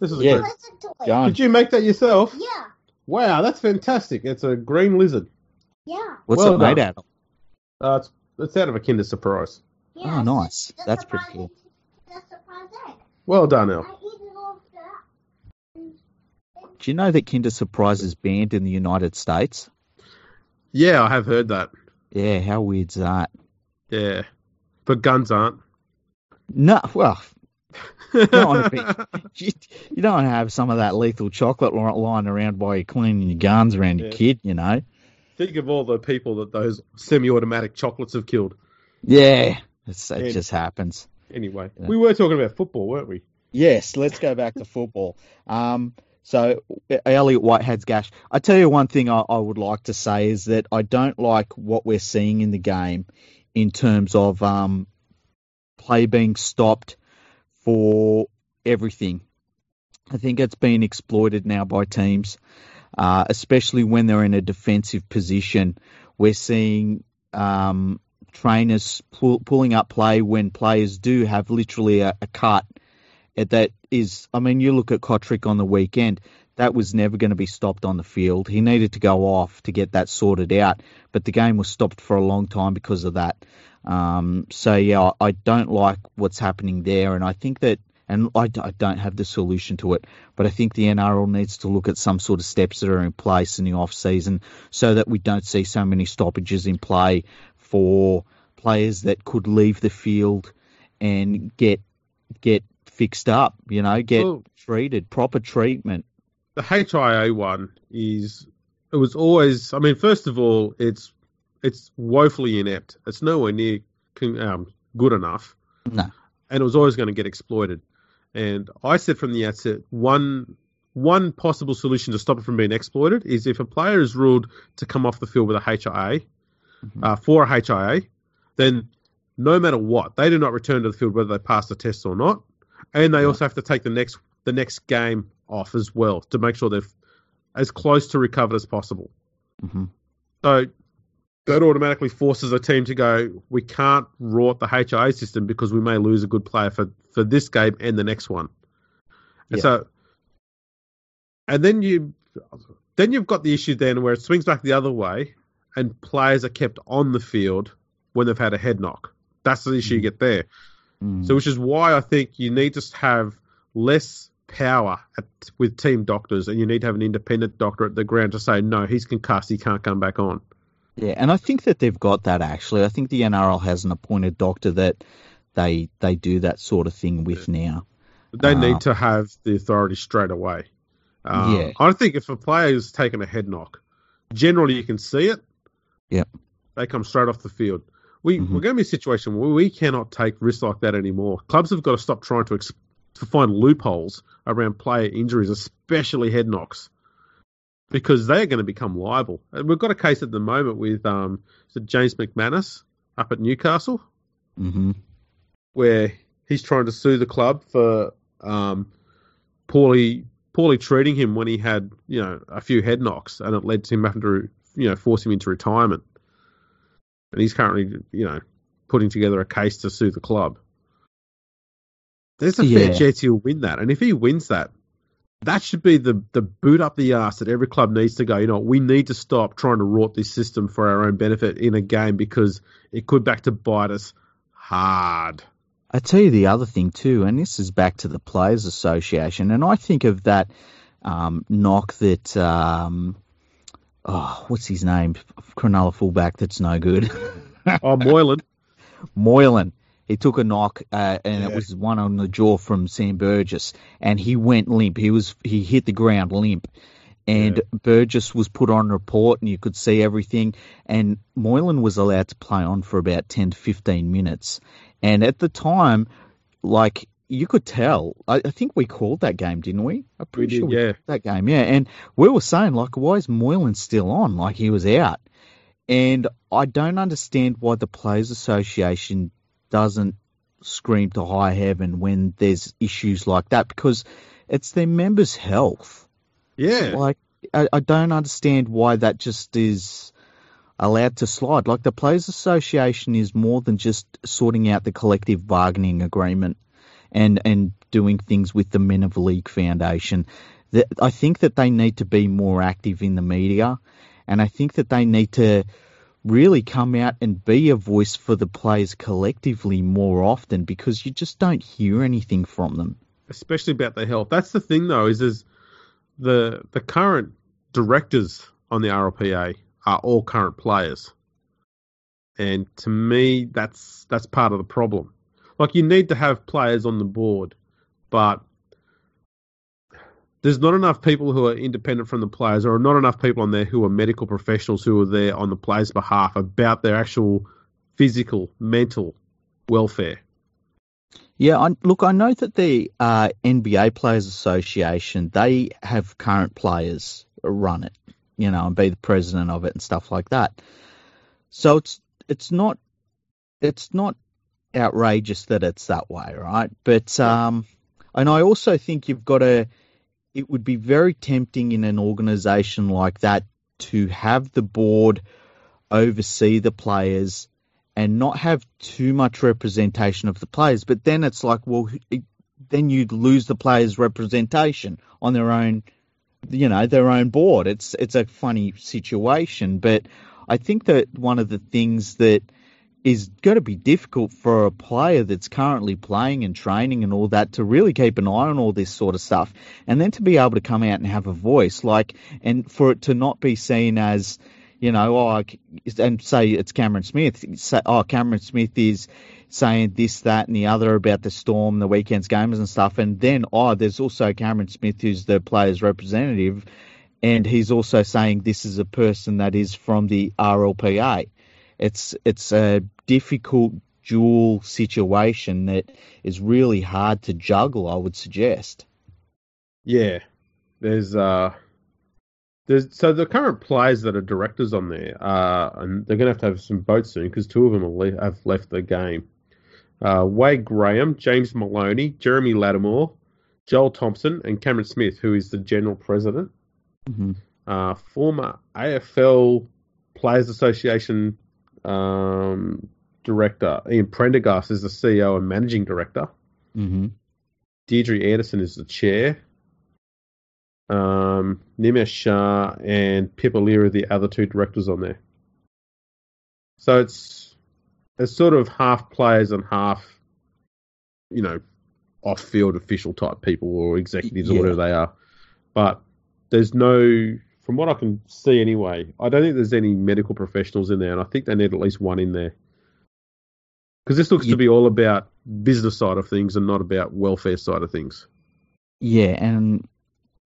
A: This is a
B: Yeah.
A: good-
C: Lizard toy.
A: Did you make that yourself?
C: Yeah,
A: Wow, that's fantastic. It's a green lizard.
C: yeah,
B: What's
A: Well
B: it made out of?
A: Uh, it's, it's out of a Kinder Surprise.
C: yeah.
B: Oh, nice. That's pretty
C: surprise-
B: cool.
C: The surprise egg.
A: Well done, El.
C: I eat it all that.
B: Do you know that Kinder Surprise is banned in the United States?
A: Yeah, I have heard that.
B: Yeah, how weird's that?
A: Yeah. But guns aren't.
B: No, well, [laughs] don't wanna be- you, you don't have some of that lethal chocolate lying around while you're cleaning your guns around your kid, you know?
A: Think of all the people that those semi-automatic chocolates have killed.
B: Yeah, it's, it
A: Yeah.
B: just happens.
A: Anyway,
B: Yeah.
A: we were talking about football, weren't we?
B: Yes, let's go back to football. Um, so Elliot Whitehead's gash. I tell you one thing I, I would like to say is that I don't like what we're seeing in the game in terms of um, play being stopped for everything. I think it's been exploited now by teams, uh, especially when they're in a defensive position. We're seeing um, trainers pull, pulling up play when players do have literally a, a cut that is, I mean, you look at Cotric on the weekend, that was never going to be stopped on the field. He needed to go off to get that sorted out, but the game was stopped for a long time because of that. Um, so, yeah, I don't like what's happening there, and I think that, and I don't have the solution to it, but I think the NRL needs to look at some sort of steps that are in place in the off season so that we don't see so many stoppages in play for players that could leave the field and get get fixed up, you know, get
A: Well-
B: treated, proper treatment.
A: The HIA one is it was always. I mean, first of all, it's it's woefully inept. It's nowhere near um, good enough.
B: No.
A: and it was always going to get exploited. And I said from the outset, one one possible solution to stop it from being exploited is if a player is ruled to come off the field with a HIA
B: Mhm.
A: uh, for a HIA, then no matter what, they do not return to the field whether they pass the test or not, and they
B: Yeah.
A: also have to take the next the next game off as well to make sure they're as close to recovered as possible.
B: hmm
A: So that automatically forces a team to go, we can't rort the HIA system because we may lose a good player for, for this game and the next one. And
B: Yeah.
A: so, and then you, then you've got the issue then where it swings back the other way and players are kept on the field when they've had a head knock. That's the issue you get there.
B: Mm.
A: So, which is why I think you need to have less power at, with team doctors, and you need to have an independent doctor at the ground to say, no, he's concussed, he can't come back on.
B: Yeah, and I think that they've got that actually. I think the NRL has an appointed doctor that they they do that sort of thing with now.
A: They
B: Uh,
A: need to have the authority straight away. Um,
B: Yeah.
A: I think if a player's taken a head knock, generally you can see it.
B: Yep.
A: They come straight off the field. We,
B: Mhm.
A: We're going to be in a situation where we cannot take risks like that anymore. Clubs have got to stop trying to, ex- to find loopholes around player injuries, especially head knocks, because they are going to become liable. And we've got a case at the moment with um, James McManus up at Newcastle
B: hmm
A: where he's trying to sue the club for um, poorly poorly treating him when he had you know a few head knocks, and it led to him having to you know force him into retirement. And he's currently you know putting together a case to sue the club. There's a fair
B: Yeah.
A: chance he'll win that, and if he wins that, that should be the the boot up the ass that every club needs to go. You know, we need to stop trying to rort this system for our own benefit in a game because it could back to bite us hard.
B: I tell you the other thing too, and this is back to the Players Association, and I think of that um, knock that um, oh, what's his name, Cronulla fullback that's no good, [laughs]
A: Oh, Moylan.
B: Moylan. He took a knock, uh, and it was one on the jaw from Sam Burgess, and he went limp. He was he hit the ground limp, and
A: Yeah.
B: Burgess was put on report, and you could see everything. And Moylan was allowed to play on for about ten to fifteen minutes, and at the time, like you could tell, I, I think we called that game, didn't we? I'm pretty
A: did,
B: sure we
A: yeah.
B: called that game, yeah. And we were saying like, why is Moylan still on? Like he was out, and I don't understand why the Players Association doesn't scream to high heaven when there's issues like that because it's their members' health.
A: Yeah.
B: Like, I, I don't understand why that just is allowed to slide. Like, the Players Association is more than just sorting out the collective bargaining agreement and and doing things with the Men of League Foundation. That I think that they need to be more active in the media, and I think that they need to really come out and be a voice for the players collectively more often because you just don't hear anything from them.
A: Especially about their health. That's the thing though, is is the the current directors on the RLPA are all current players. And to me that's that's part of the problem. Like you need to have players on the board, but there's not enough people who are independent from the players, or not enough people on there who are medical professionals who are there on the players' behalf about their actual physical, mental welfare.
B: Yeah, I, look, I know that the uh, NBA Players Association they have current players run it, you know, and be the president of it and stuff like that. So it's it's not it's not outrageous that it's that way, right? But um, and I also think you've got to. It would be very tempting in an organisation like that to have the board oversee the players and not have too much representation of the players. But then it's like, well, it, then you'd lose the players' representation on their own, you know, their own board. It's it's a funny situation, but I think that one of the things that is going to be difficult for a player that's currently playing and training and all that to really keep an eye on all this sort of stuff and then to be able to come out and have a voice like and for it to not be seen as you know oh and say it's Cameron Smith say oh Cameron Smith is saying this that and the other about the storm the weekend's games and stuff and then oh there's also Cameron Smith who's the player's representative and he's also saying this is a person that is from the RLPA it's it's a difficult dual situation that is really hard to juggle. I would suggest.
A: Yeah, there's uh, there's so the current players that are directors on there, uh, and they're gonna have to have some votes soon because two of them le- have left the game. Uh, Wade Graham, James Maloney, Jeremy Latimore, Joel Thompson, and Cameron Smith, who is the general president.
B: Mm-hmm.
A: Uh, former AFL Players Association um, director. Ian Prendergast is the CEO and managing director.
B: Mm-hmm.
A: Deirdre Anderson is the chair. Um, Nimesh Shah and Pip O'Leary are the other two directors on there. So it's it's sort of half players and half, you know, off-field official type people or executives or whatever they are. But there's no, from what I can see anyway, I don't think there's any medical professionals in there, and I think they need at least one in there. Because this looks
B: Yeah.
A: to be all about business side of things and not about welfare side of things.
B: Yeah, and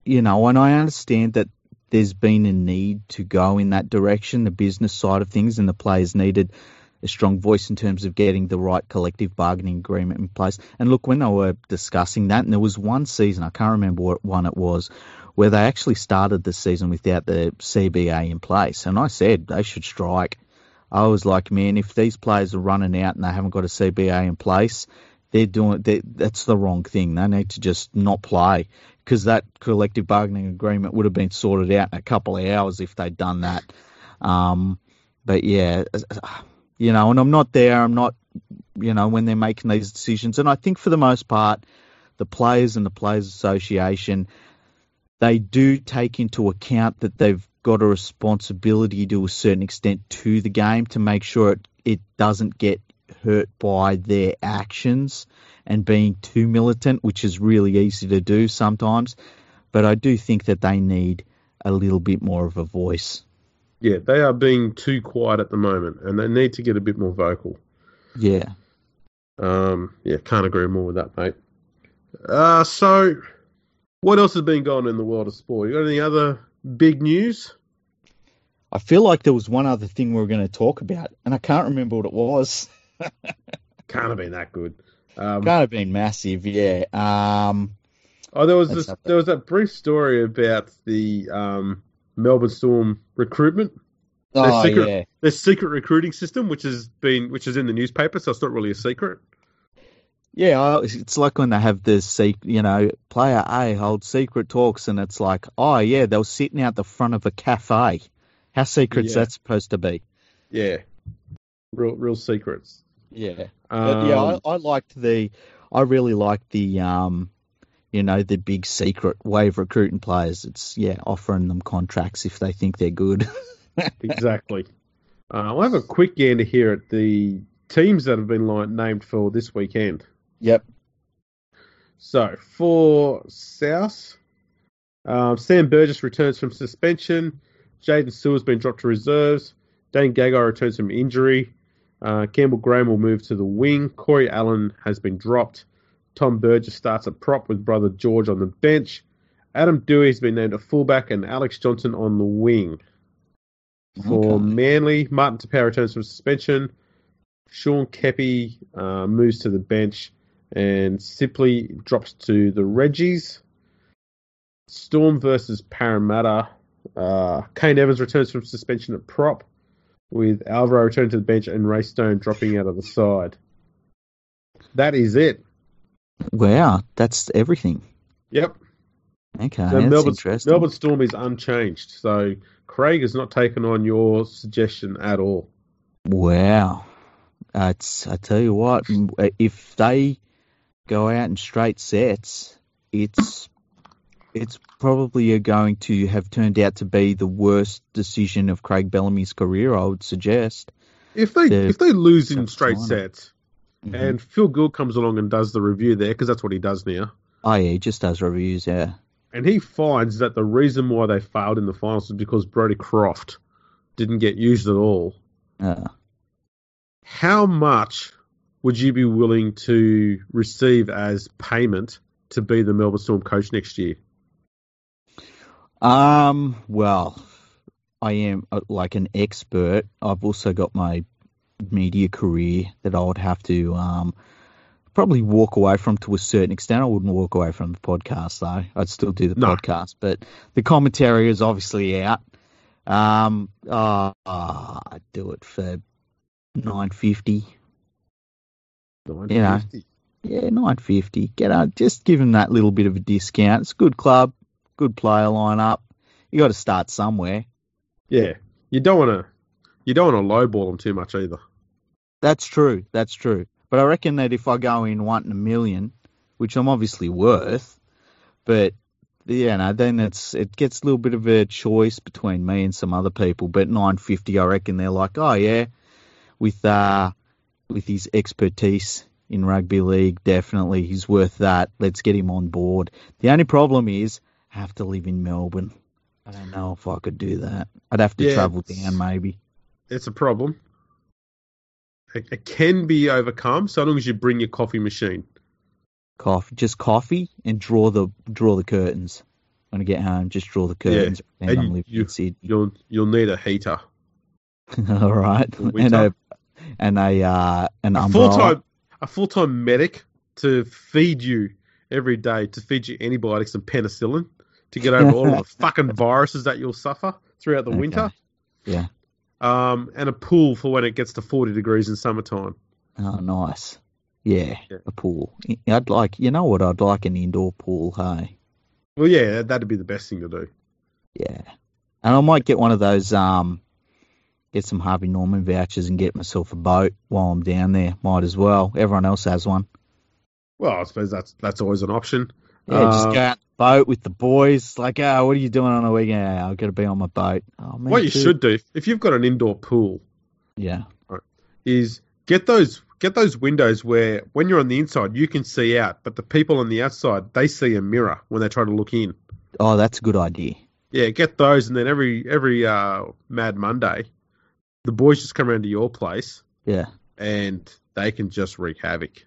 B: you know, and I understand that there's been a need to go in that direction, the business side of things, and the players needed a strong voice in terms of getting the right collective bargaining agreement in place. And look, when they were discussing that, and there was one season, I can't remember what one it was, where they actually started the season without the CBA in place. And I said they should strike. I was like, man, if these players are running out and they haven't got a CBA in place, they're doing they, that's the wrong thing. They need to just not play because that collective bargaining agreement would have been sorted out in a couple of hours if they'd done that. Um, but yeah, you know, and I'm not there. I'm not, you know, when they're making these decisions. And I think for the most part, the players and the Players Association, they do take into account that they've got a responsibility to a certain extent to the game to make sure it, it doesn't get hurt by their actions and being too militant, which is really easy to do sometimes. But I do think that they need a little bit more of a voice.
A: Yeah, they are being too quiet at the moment, and they need to get a bit more vocal.
B: Yeah.
A: Um, yeah, can't agree more with that, mate. Uh, so, what else has been going on in the world of sport? You got any other big news?
B: I feel like there was one other thing we were going to talk about, and I can't remember what it was. [laughs]
A: Can't have been that good. Um,
B: Can't have been massive, yeah. Um,
A: oh, there was this, there was that brief story about the um, Melbourne Storm recruitment,
B: oh,
A: secret-
B: yeah.
A: their secret recruiting system, which has been which is in the newspaper, so it's not really a secret.
B: Yeah, it's like when they have the secret, you know, player A holds secret talks, and it's like, oh yeah, they were sitting out the front of a cafe. How secret's
A: Yeah.
B: that supposed to be?
A: Yeah, real real secrets.
B: Yeah,
A: Um,
B: but yeah, I, I liked the, I really liked the, um, you know, the big secret way of recruiting players. It's yeah, offering them contracts if they think they're good. [laughs]
A: exactly. Uh, I'll have a quick gander here at the teams that have been like, named for this weekend.
B: Yep.
A: So for South, um, Sam Burgess returns from suspension. Jaden Sewell's been dropped to reserves. Dane Gagai returns from injury. Uh, Campbell Graham will move to the wing. Corey Allen has been dropped. Tom Burgess starts a prop with brother George on the bench. Adam Doueihi has been named a fullback and Alex Johnson on the wing. For
B: Okay.
A: Manly, Martin Taupau returns from suspension. Sean Keppie uh, moves to the bench and simply drops to the Reggies. Storm versus Parramatta. Uh, Kane Evans returns from suspension at prop, with Alvaro returning to the bench and Ray Stone dropping out of the side. That is it.
B: Wow, that's everything.
A: Yep.
B: Okay,
A: So
B: that's
A: Melbourne. Melbourne Storm is unchanged. So Craig has not taken on your suggestion at all.
B: Wow. Uh, I tell you what, if they go out in straight sets, it's it's probably going to have turned out to be the worst decision of Craig Bellamy's career, I would suggest.
A: If they
B: The-
A: if they lose in straight sets
B: Mhm.
A: and Phil Gould comes along and does the review there because that's what he does now,
B: Oh, yeah, he just does reviews, yeah.
A: and he finds that the reason why they failed in the finals is because Brodie Croft didn't get used at all.
B: Uh,
A: How much would you be willing to receive as payment to be the Melbourne Storm coach next year?
B: Um, well, I am uh, like an expert. I've also got my media career that I would have to um probably walk away from to a certain extent. I wouldn't walk away from the podcast though. I'd still do the
A: No.
B: podcast, but the commentary is obviously out. Um, uh, I'd do it for nine fifty. Yeah.
A: 950.
B: Yeah, nine fifty. Get out. Just give him that little bit of a discount. It's a good club, good player lineup. You got to start somewhere.
A: Yeah. You don't want to. You don't want to lowball them too much either.
B: That's true. That's true. But I reckon that if I go in wanting a million, which I'm obviously worth, but yeah, no, then it's it gets a little bit of a choice between me and some other people. But 950, I reckon they're like, oh yeah, with uh with his expertise in rugby league, definitely he's worth that. Let's get him on board. The only problem is I have to live in Melbourne. I don't know if I could do that. I'd have to
A: Yeah,
B: travel down maybe.
A: It's a problem. It, it can be overcome so long as you bring your coffee machine.
B: coffee, just coffee, and draw the draw the curtains. When I get home, just draw the curtains.
A: and
B: and I'm
A: you,
B: in
A: you'll, you'll need a heater. [laughs]
B: All right, [laughs] and a. and a uh, an
A: a full time a full time medic to feed you every day to feed you antibiotics and penicillin to get over all of [laughs] the fucking viruses that you'll suffer throughout the
B: Okay.
A: winter.
B: Yeah.
A: Um, and a pool for when it gets to forty degrees in summertime.
B: Oh, nice. Yeah,
A: Yeah.
B: a pool. I'd like, you know what? I'd like an indoor pool. Hey,
A: Well, yeah, that'd be the best thing to do.
B: yeah, and I might get one of those. Um, get some Harvey Norman vouchers and get myself a boat while I'm down there. Might as well. Everyone else has one.
A: Well, I suppose that's that's always an option.
B: Yeah, just
A: Uh,
B: go out the boat with the boys. Like, oh, what are you doing on a weekend? "Oh, I've got to be on my boat. Oh, man,
A: what you
B: too.
A: should do if you've got an indoor pool
B: Yeah.
A: is get those get those windows where when you're on the inside you can see out, but the people on the outside they see a mirror when they try to look in.
B: Oh, that's a good idea.
A: Yeah, get those, and then every every uh, Mad Monday, the boys just come around to your place
B: Yeah,
A: and they can just wreak havoc.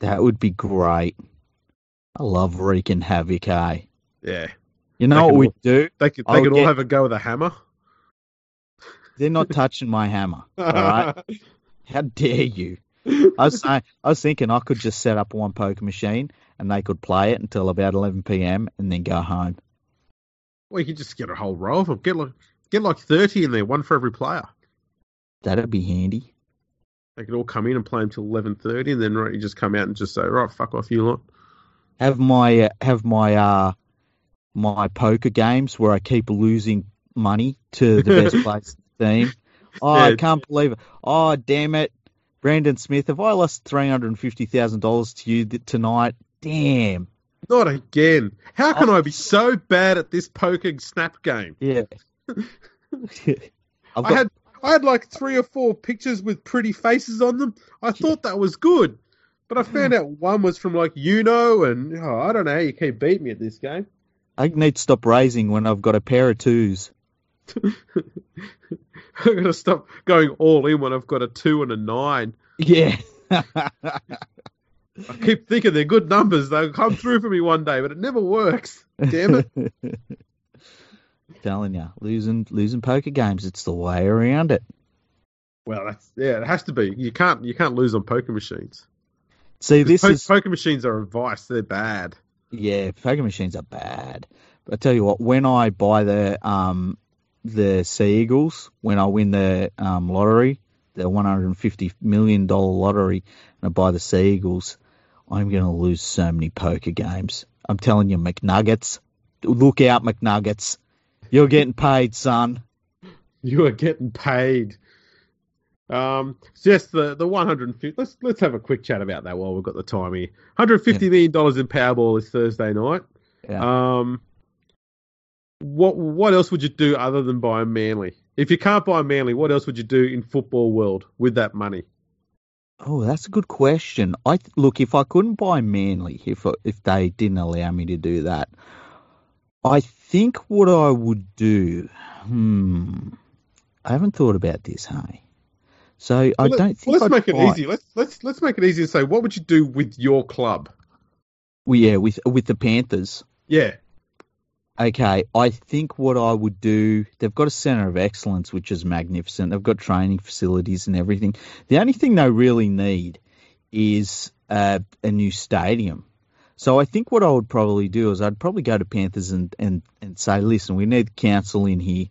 B: that would be great. I love wreaking havoc, eh?
A: Yeah,
B: You know what we do?
A: they could they could all
B: get-
A: have a go with a hammer.
B: They're not [laughs] touching my hammer. All right? [laughs] How dare you? I was I was thinking I could just set up one poker machine and they could play it until about 11 p.m. and then go home.
A: well, you could just get a whole row of them. Get like get like thirty in there, one for every player.
B: That'd be handy.
A: they could all come in and play until eleven thirty, and then right, you just come out and just say, right, fuck off, you lot.
B: Have my uh, have my uh my poker games where I keep losing money to the best [laughs] place in team. Oh, I can't believe it. Oh, damn it. Brandon Smith, have I lost $350,000 to you th- tonight? Damn.
A: Not again. How can I be so bad at this poker snap game?
B: Yeah. I've
A: I had I had like three or four pictures with pretty faces on them. I thought that was good, but I found hmm. out one was from like Uno, and oh, I don't know how you keep beating me at this game.
B: I need to stop raising when I've got a pair of twos. [laughs]
A: I'm gonna stop going all in when I've got a two and a nine.
B: Yeah. [laughs]
A: I keep thinking they're good numbers. They'll come through for me one day, but it never works. Damn it! [laughs]
B: Telling you, losing losing poker games, it's the way around it.
A: Well, that's yeah, it has to be. You can't you can't lose on poker machines.
B: See, this
A: Po-
B: is
A: poker machines are a vice. They're bad.
B: Yeah, poker machines are bad. But I tell you what, when I buy the um the Sea Eagles, when I win the um lottery, the one hundred and fifty million dollar lottery, and I buy the Sea Eagles, I'm gonna lose so many poker games. I'm telling you, McNuggets, look out, McNuggets, you're getting paid, son.
A: You are getting paid. Um, yes, the the 150. Let's let's have a quick chat about that while we've got the time here. 150 million dollars in Powerball is Thursday night.
B: Yeah.
A: Um, what what else would you do other than buy a Manly? If you can't buy a Manly, what else would you do in football world with that money?
B: Oh, that's a good question. I look if I couldn't buy Manly, if if they didn't allow me to do that, I think what I would do. Hmm, I haven't thought about this, hey. So I
A: Well, let-
B: don't think.
A: well, let's
B: I'd
A: make it
B: buy-
A: easy. Let's let's let's make it easy to say what would you do with your club?
B: Well, yeah, with with the Panthers.
A: Yeah,
B: Okay, I think what I would do, they've got a centre of excellence, which is magnificent. They've got training facilities and everything. The only thing they really need is uh, a new stadium. So I think what I would probably do is I'd probably go to Panthers and, and, and say, listen, we need council in here.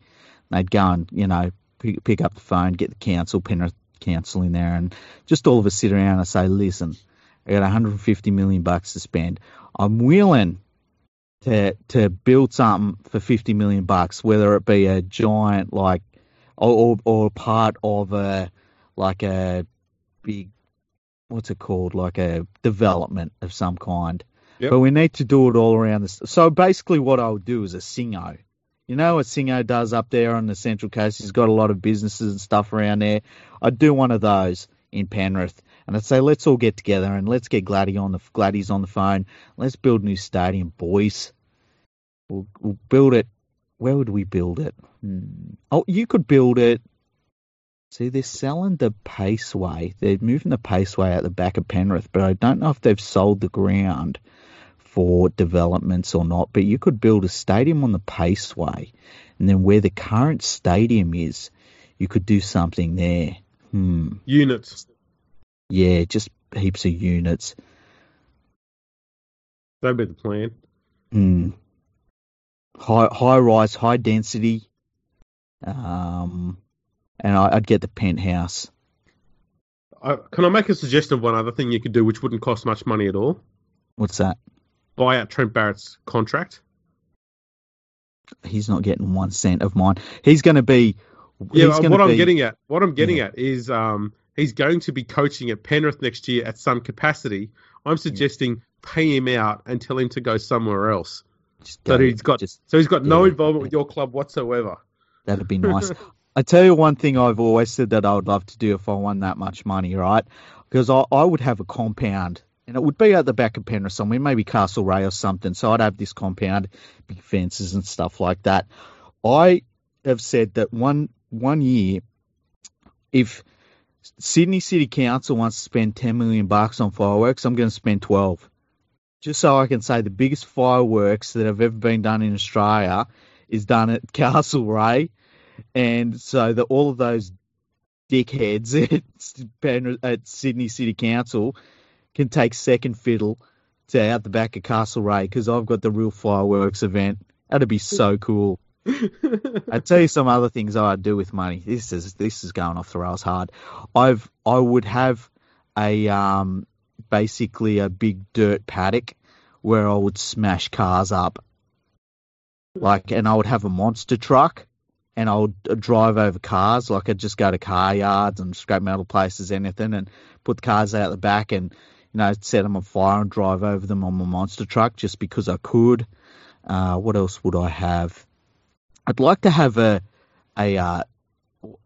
B: They'd go and, you know, pick, pick up the phone, get the council, Penrith council in there, and just all of us sit around and say, listen, I got 150 million bucks to spend. I'm willing to to build something for 50 million bucks, whether it be a giant like or or, or part of a like a big what's it called like a development of some kind.
A: Yep.
B: But we need to do it all around this. So basically, what I would do is a Singo. You know what Singo does up there on the Central Coast? He's got a lot of businesses and stuff around there. I'd do one of those in Penrith, and I'd say let's all get together and let's get Gladdy on the Gladdy's on the phone. Let's build a new stadium, boys. We'll, we'll build it. Where would we build it? Hmm. Oh, you could build it. See, they're selling the Paceway. They're moving the Paceway out the back of Penrith, but I don't know if they've sold the ground for developments or not. But you could build a stadium on the Paceway, and then where the current stadium is, you could do something there. Hmm.
A: units.
B: Yeah, just heaps of units.
A: That'd be the plan.
B: Hmm. High, high rise, high density. Um, and I, I'd get the penthouse.
A: I, can I make a suggestion of one other thing you could do, which wouldn't cost much money at all?
B: What's that?
A: Buy out Trent Barrett's contract.
B: He's not getting one cent of mine. He's going to be.
A: Yeah, what I'm getting at, what I'm getting at is, um, he's going to be coaching at Penrith next year at some capacity. I'm suggesting pay him out and tell him to go somewhere else.
B: Just
A: So he's got,
B: just-
A: so he's got no involvement with your club whatsoever.
B: That'd be nice. [laughs] I tell you one thing I've always said that I would love to do if I won that much money, right? Because I, I would have a compound, and it would be at the back of Penrith somewhere, maybe Castlereagh or something. So I'd have this compound, big fences and stuff like that. I have said that one one year, if Sydney City Council wants to spend ten million bucks on fireworks, I'm going to spend twelve, just so I can say the biggest fireworks that have ever been done in Australia is done at [laughs] Castlereagh and so that all of those dickheads [laughs] at, at Sydney City Council can take second fiddle to out the back of Castlereagh because I've got the real fireworks event. That'd be so [laughs] cool. I tell you some other things I'd do with money. This is this is going off the rails hard. I've I would have a um basically a big dirt paddock where I would smash cars up. Like and I would have a monster truck and I would uh, drive over cars. Like I'd just go to car yards and scrap metal places, anything, and put the cars out the back and you know set them on fire and drive over them on my monster truck just because I could. Uh, what else would I have? I'd like to have a a uh,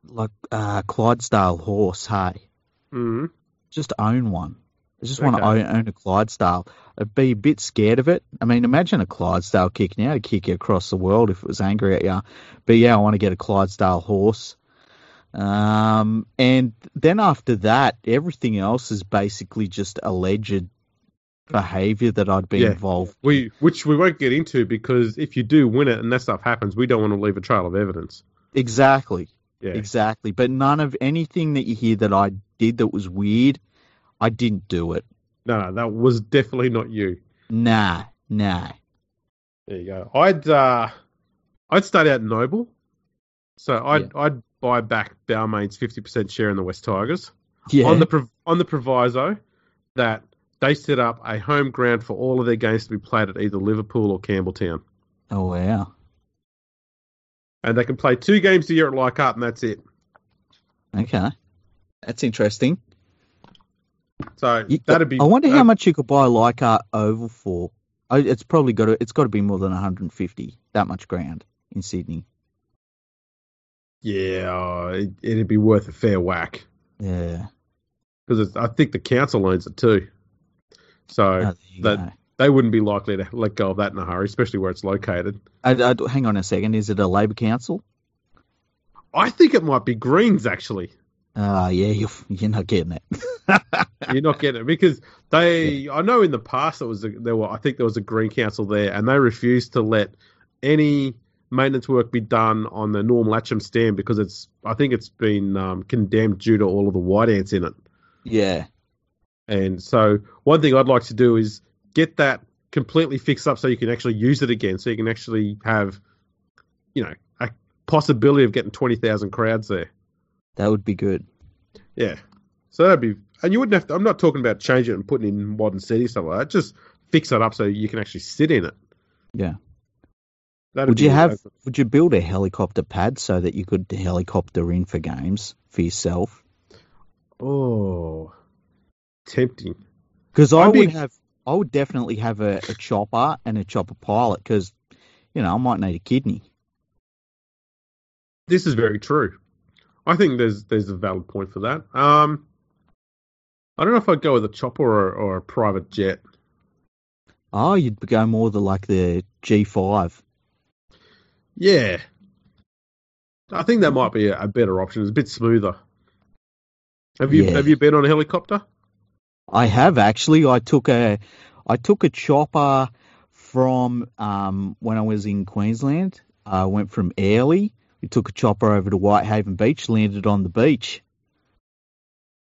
B: like uh, Clydesdale horse. Hey,
A: mm
B: just own one. I just want to own, own a Clydesdale. I'd be a bit scared of it. I mean, imagine a Clydesdale kicking you out, it'd kick you across the world if it was angry at you. But yeah, I want to get a Clydesdale horse. Um, and then after that, everything else is basically just alleged behavior that I'd be
A: Yeah.
B: involved.
A: We, which we won't get into because if you do win it and that stuff happens, we don't want to leave a trail of evidence.
B: Exactly.
A: Yeah.
B: Exactly. But none of anything that you hear that I did that was weird, I didn't do it.
A: No, no, that was definitely not you.
B: Nah, nah.
A: There you go. I'd uh, I'd start out noble, so I'd I'd buy back Balmain's fifty percent share in the West Tigers
B: Yeah.
A: on the prov- on the proviso that they set up a home ground for all of their games to be played at either Liverpool or Campbelltown,
B: oh wow.
A: and they can play two games a year at Leichhardt, and that's it.
B: Okay. That's interesting.
A: So
B: You-
A: that'd be.
B: I wonder how much you could buy Leichhardt oval for. Oh, it's probably got to. It's got to be more than 150. That much ground in Sydney.
A: Yeah, oh, it, it'd be worth a fair whack
B: Yeah.
A: because I think the council owns it too. So
B: Oh,
A: that-
B: go.
A: they wouldn't be likely to let go of that in a hurry, especially where it's located.
B: I, I, hang on a second. Is it a Labor council?
A: I think it might be Greens actually.
B: Ah, yeah. You're, you're not getting it. [laughs]
A: You're not getting it because they. I know in the past it was a, there were. I think there was a Green Council there, and they refused to let any maintenance work be done on the Norm Latcham stand because it's. I think it's been um, condemned due to all of the white ants in it.
B: yeah.
A: And so one thing I'd like to do is get that completely fixed up so you can actually use it again, so you can actually have, you know, a possibility of getting twenty thousand crowds there.
B: That would be good.
A: Yeah. So that'd be, and you wouldn't have to. I'm not talking about changing it and putting in modern city stuff like that. Just fix it up so you can actually sit in it.
B: Yeah.
A: That'd
B: Would you have? Would you build a helicopter pad so that you could helicopter in for games for yourself?
A: Oh, tempting.
B: Because I
A: I'd be-
B: have, I would definitely have a, a chopper and a chopper pilot. Because, you know, I might need a kidney.
A: This is very true. I think there's there's a valid point for that. Um, I don't know if I'd go with a chopper or, or a private jet.
B: Oh, you'd go more the like the G5.
A: Yeah. I think that might be a, a better option. It's a bit smoother. Have you
B: Yeah.
A: have you been on a helicopter?
B: I have actually. I took a, I took a chopper from um when I was in Queensland. I went from Airlie. We took a chopper over to Whitehaven Beach, landed on the beach.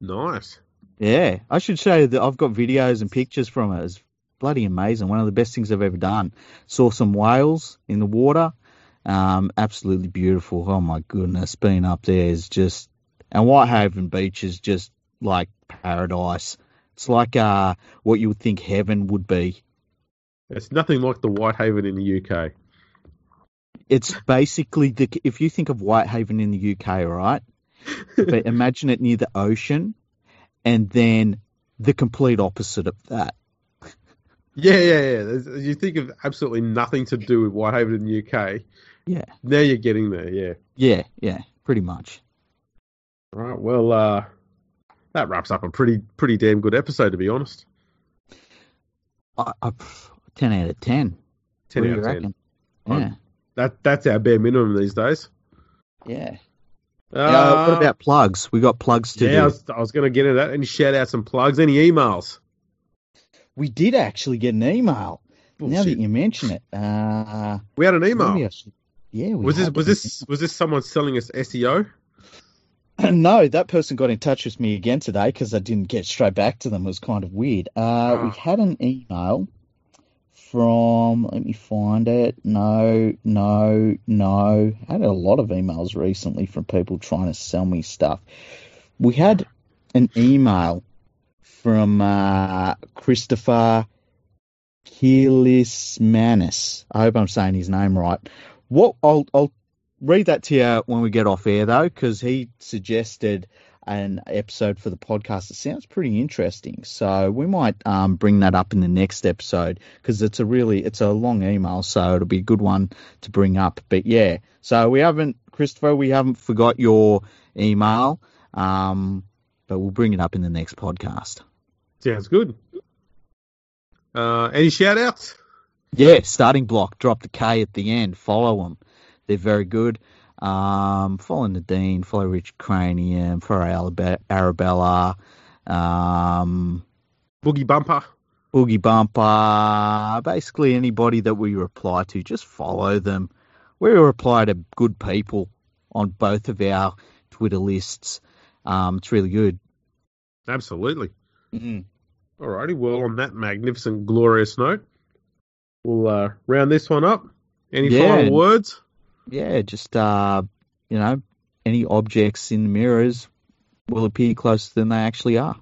A: Nice.
B: Yeah, I should show you that I've got videos and pictures from it. It's bloody amazing. One of the best things I've ever done. Saw some whales in the water. Um, absolutely beautiful. Oh my goodness, being up there is just, and Whitehaven Beach is just like paradise. It's like uh, what you would think heaven would be.
A: It's nothing like the Whitehaven in the UK.
B: It's basically the if you think of Whitehaven in the UK, right? But [laughs] imagine it near the ocean, and then the complete opposite of that.
A: Yeah, yeah, yeah. You think of absolutely nothing to do with Whitehaven in the UK.
B: Yeah.
A: Now you're getting there, yeah.
B: Yeah, yeah, pretty much.
A: All right. Well, uh, that wraps up a pretty pretty damn good episode, to be honest.
B: I, I, ten out of ten.
A: Ten
B: What
A: out of ten.
B: reckon?
A: I'm-
B: Yeah,
A: That that's our bare minimum these days.
B: yeah.
A: Uh,
B: Uh, what about plugs? We got plugs to
A: yeah? I
B: do.
A: was, I was going to get into that. Any shout outs and plugs? Any emails?
B: We did actually get an email. Now that you mention it, uh,
A: We had an email.
B: maybe I should- yeah, we
A: Was this was this was this someone selling us SEO? [clears throat]
B: no, that person got in touch with me again today because I didn't get straight back to them. It was kind of weird. Uh, we
A: Ah.
B: had an email from. Let me find it. No, no, no. I had a lot of emails recently from people trying to sell me stuff. We had an email from uh, Christopher Kilismanis. I hope I'm saying his name right. What I'll I'll read that to you when we get off air though, because he suggested an episode for the podcast. It sounds pretty interesting, so we might um, bring that up in the next episode because it's a really it's a long email, so it'll be a good one to bring up. But yeah, so we haven't, Christopher, we haven't forgot your email, um, but we'll bring it up in the next podcast.
A: Sounds good. Uh, any shout outs?
B: Yeah, starting block, drop the K at the end. Follow them; they're very good. Um, follow Nadine, follow Rich Cranium, follow Arabella, um,
A: Boogie Bumper.
B: Boogie Bumper. Basically, anybody that we reply to, just follow them. We reply to good people on both of our Twitter lists. Um, it's really good.
A: Absolutely.
B: Mm-hmm.
A: Alrighty, well, on that magnificent, glorious note, we'll uh, round this one up. Any
B: Yeah.
A: final words?
B: Yeah, just uh, you know, any objects in the mirrors will appear closer than they actually are.